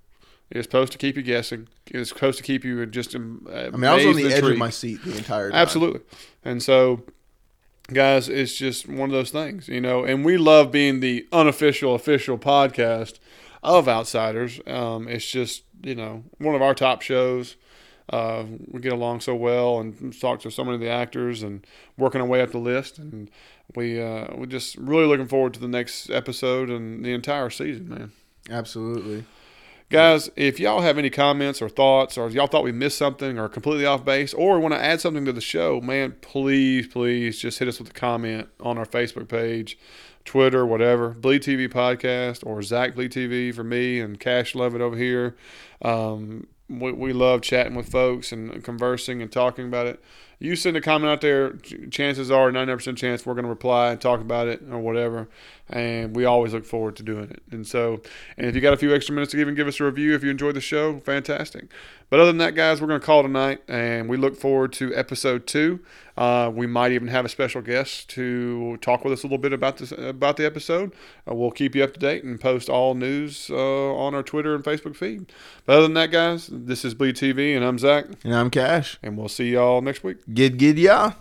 S1: It's supposed to keep you guessing. It's supposed to keep you just. Um,
S2: I mean, I was on the edge of my seat the entire time.
S1: Absolutely. And so, guys, it's just one of those things, you know. And we love being the unofficial, official podcast of Outsiders. Um, it's just, you know, one of our top shows. Uh, we get along so well and talk to so many of the actors and working our way up the list. And we uh, we're just really looking forward to the next episode and the entire season, man.
S2: Absolutely.
S1: Guys, if y'all have any comments or thoughts, or y'all thought we missed something or completely off base, or want to add something to the show, man, please, please just hit us with a comment on our Facebook page, Twitter, whatever, Bleed TV Podcast, or Zach Bleed TV for me and Cash Love It over here. Um, we, we love chatting with folks and conversing and talking about it. You send a comment out there, chances are 99% chance we're going to reply and talk about it or whatever. And we always look forward to doing it. And so, and if you got a few extra minutes to even give us a review if you enjoyed the show, fantastic. But other than that, guys, we're going to call tonight, and we look forward to episode two. Uh, we might even have a special guest to talk with us a little bit about this about the episode. Uh, we'll keep you up to date and post all news uh, on our Twitter and Facebook feed. But other than that, guys, this is Bleed TV, and I'm Zach,
S2: And I'm Cash.
S1: and we'll see y'all next week.
S2: Gid gid ya.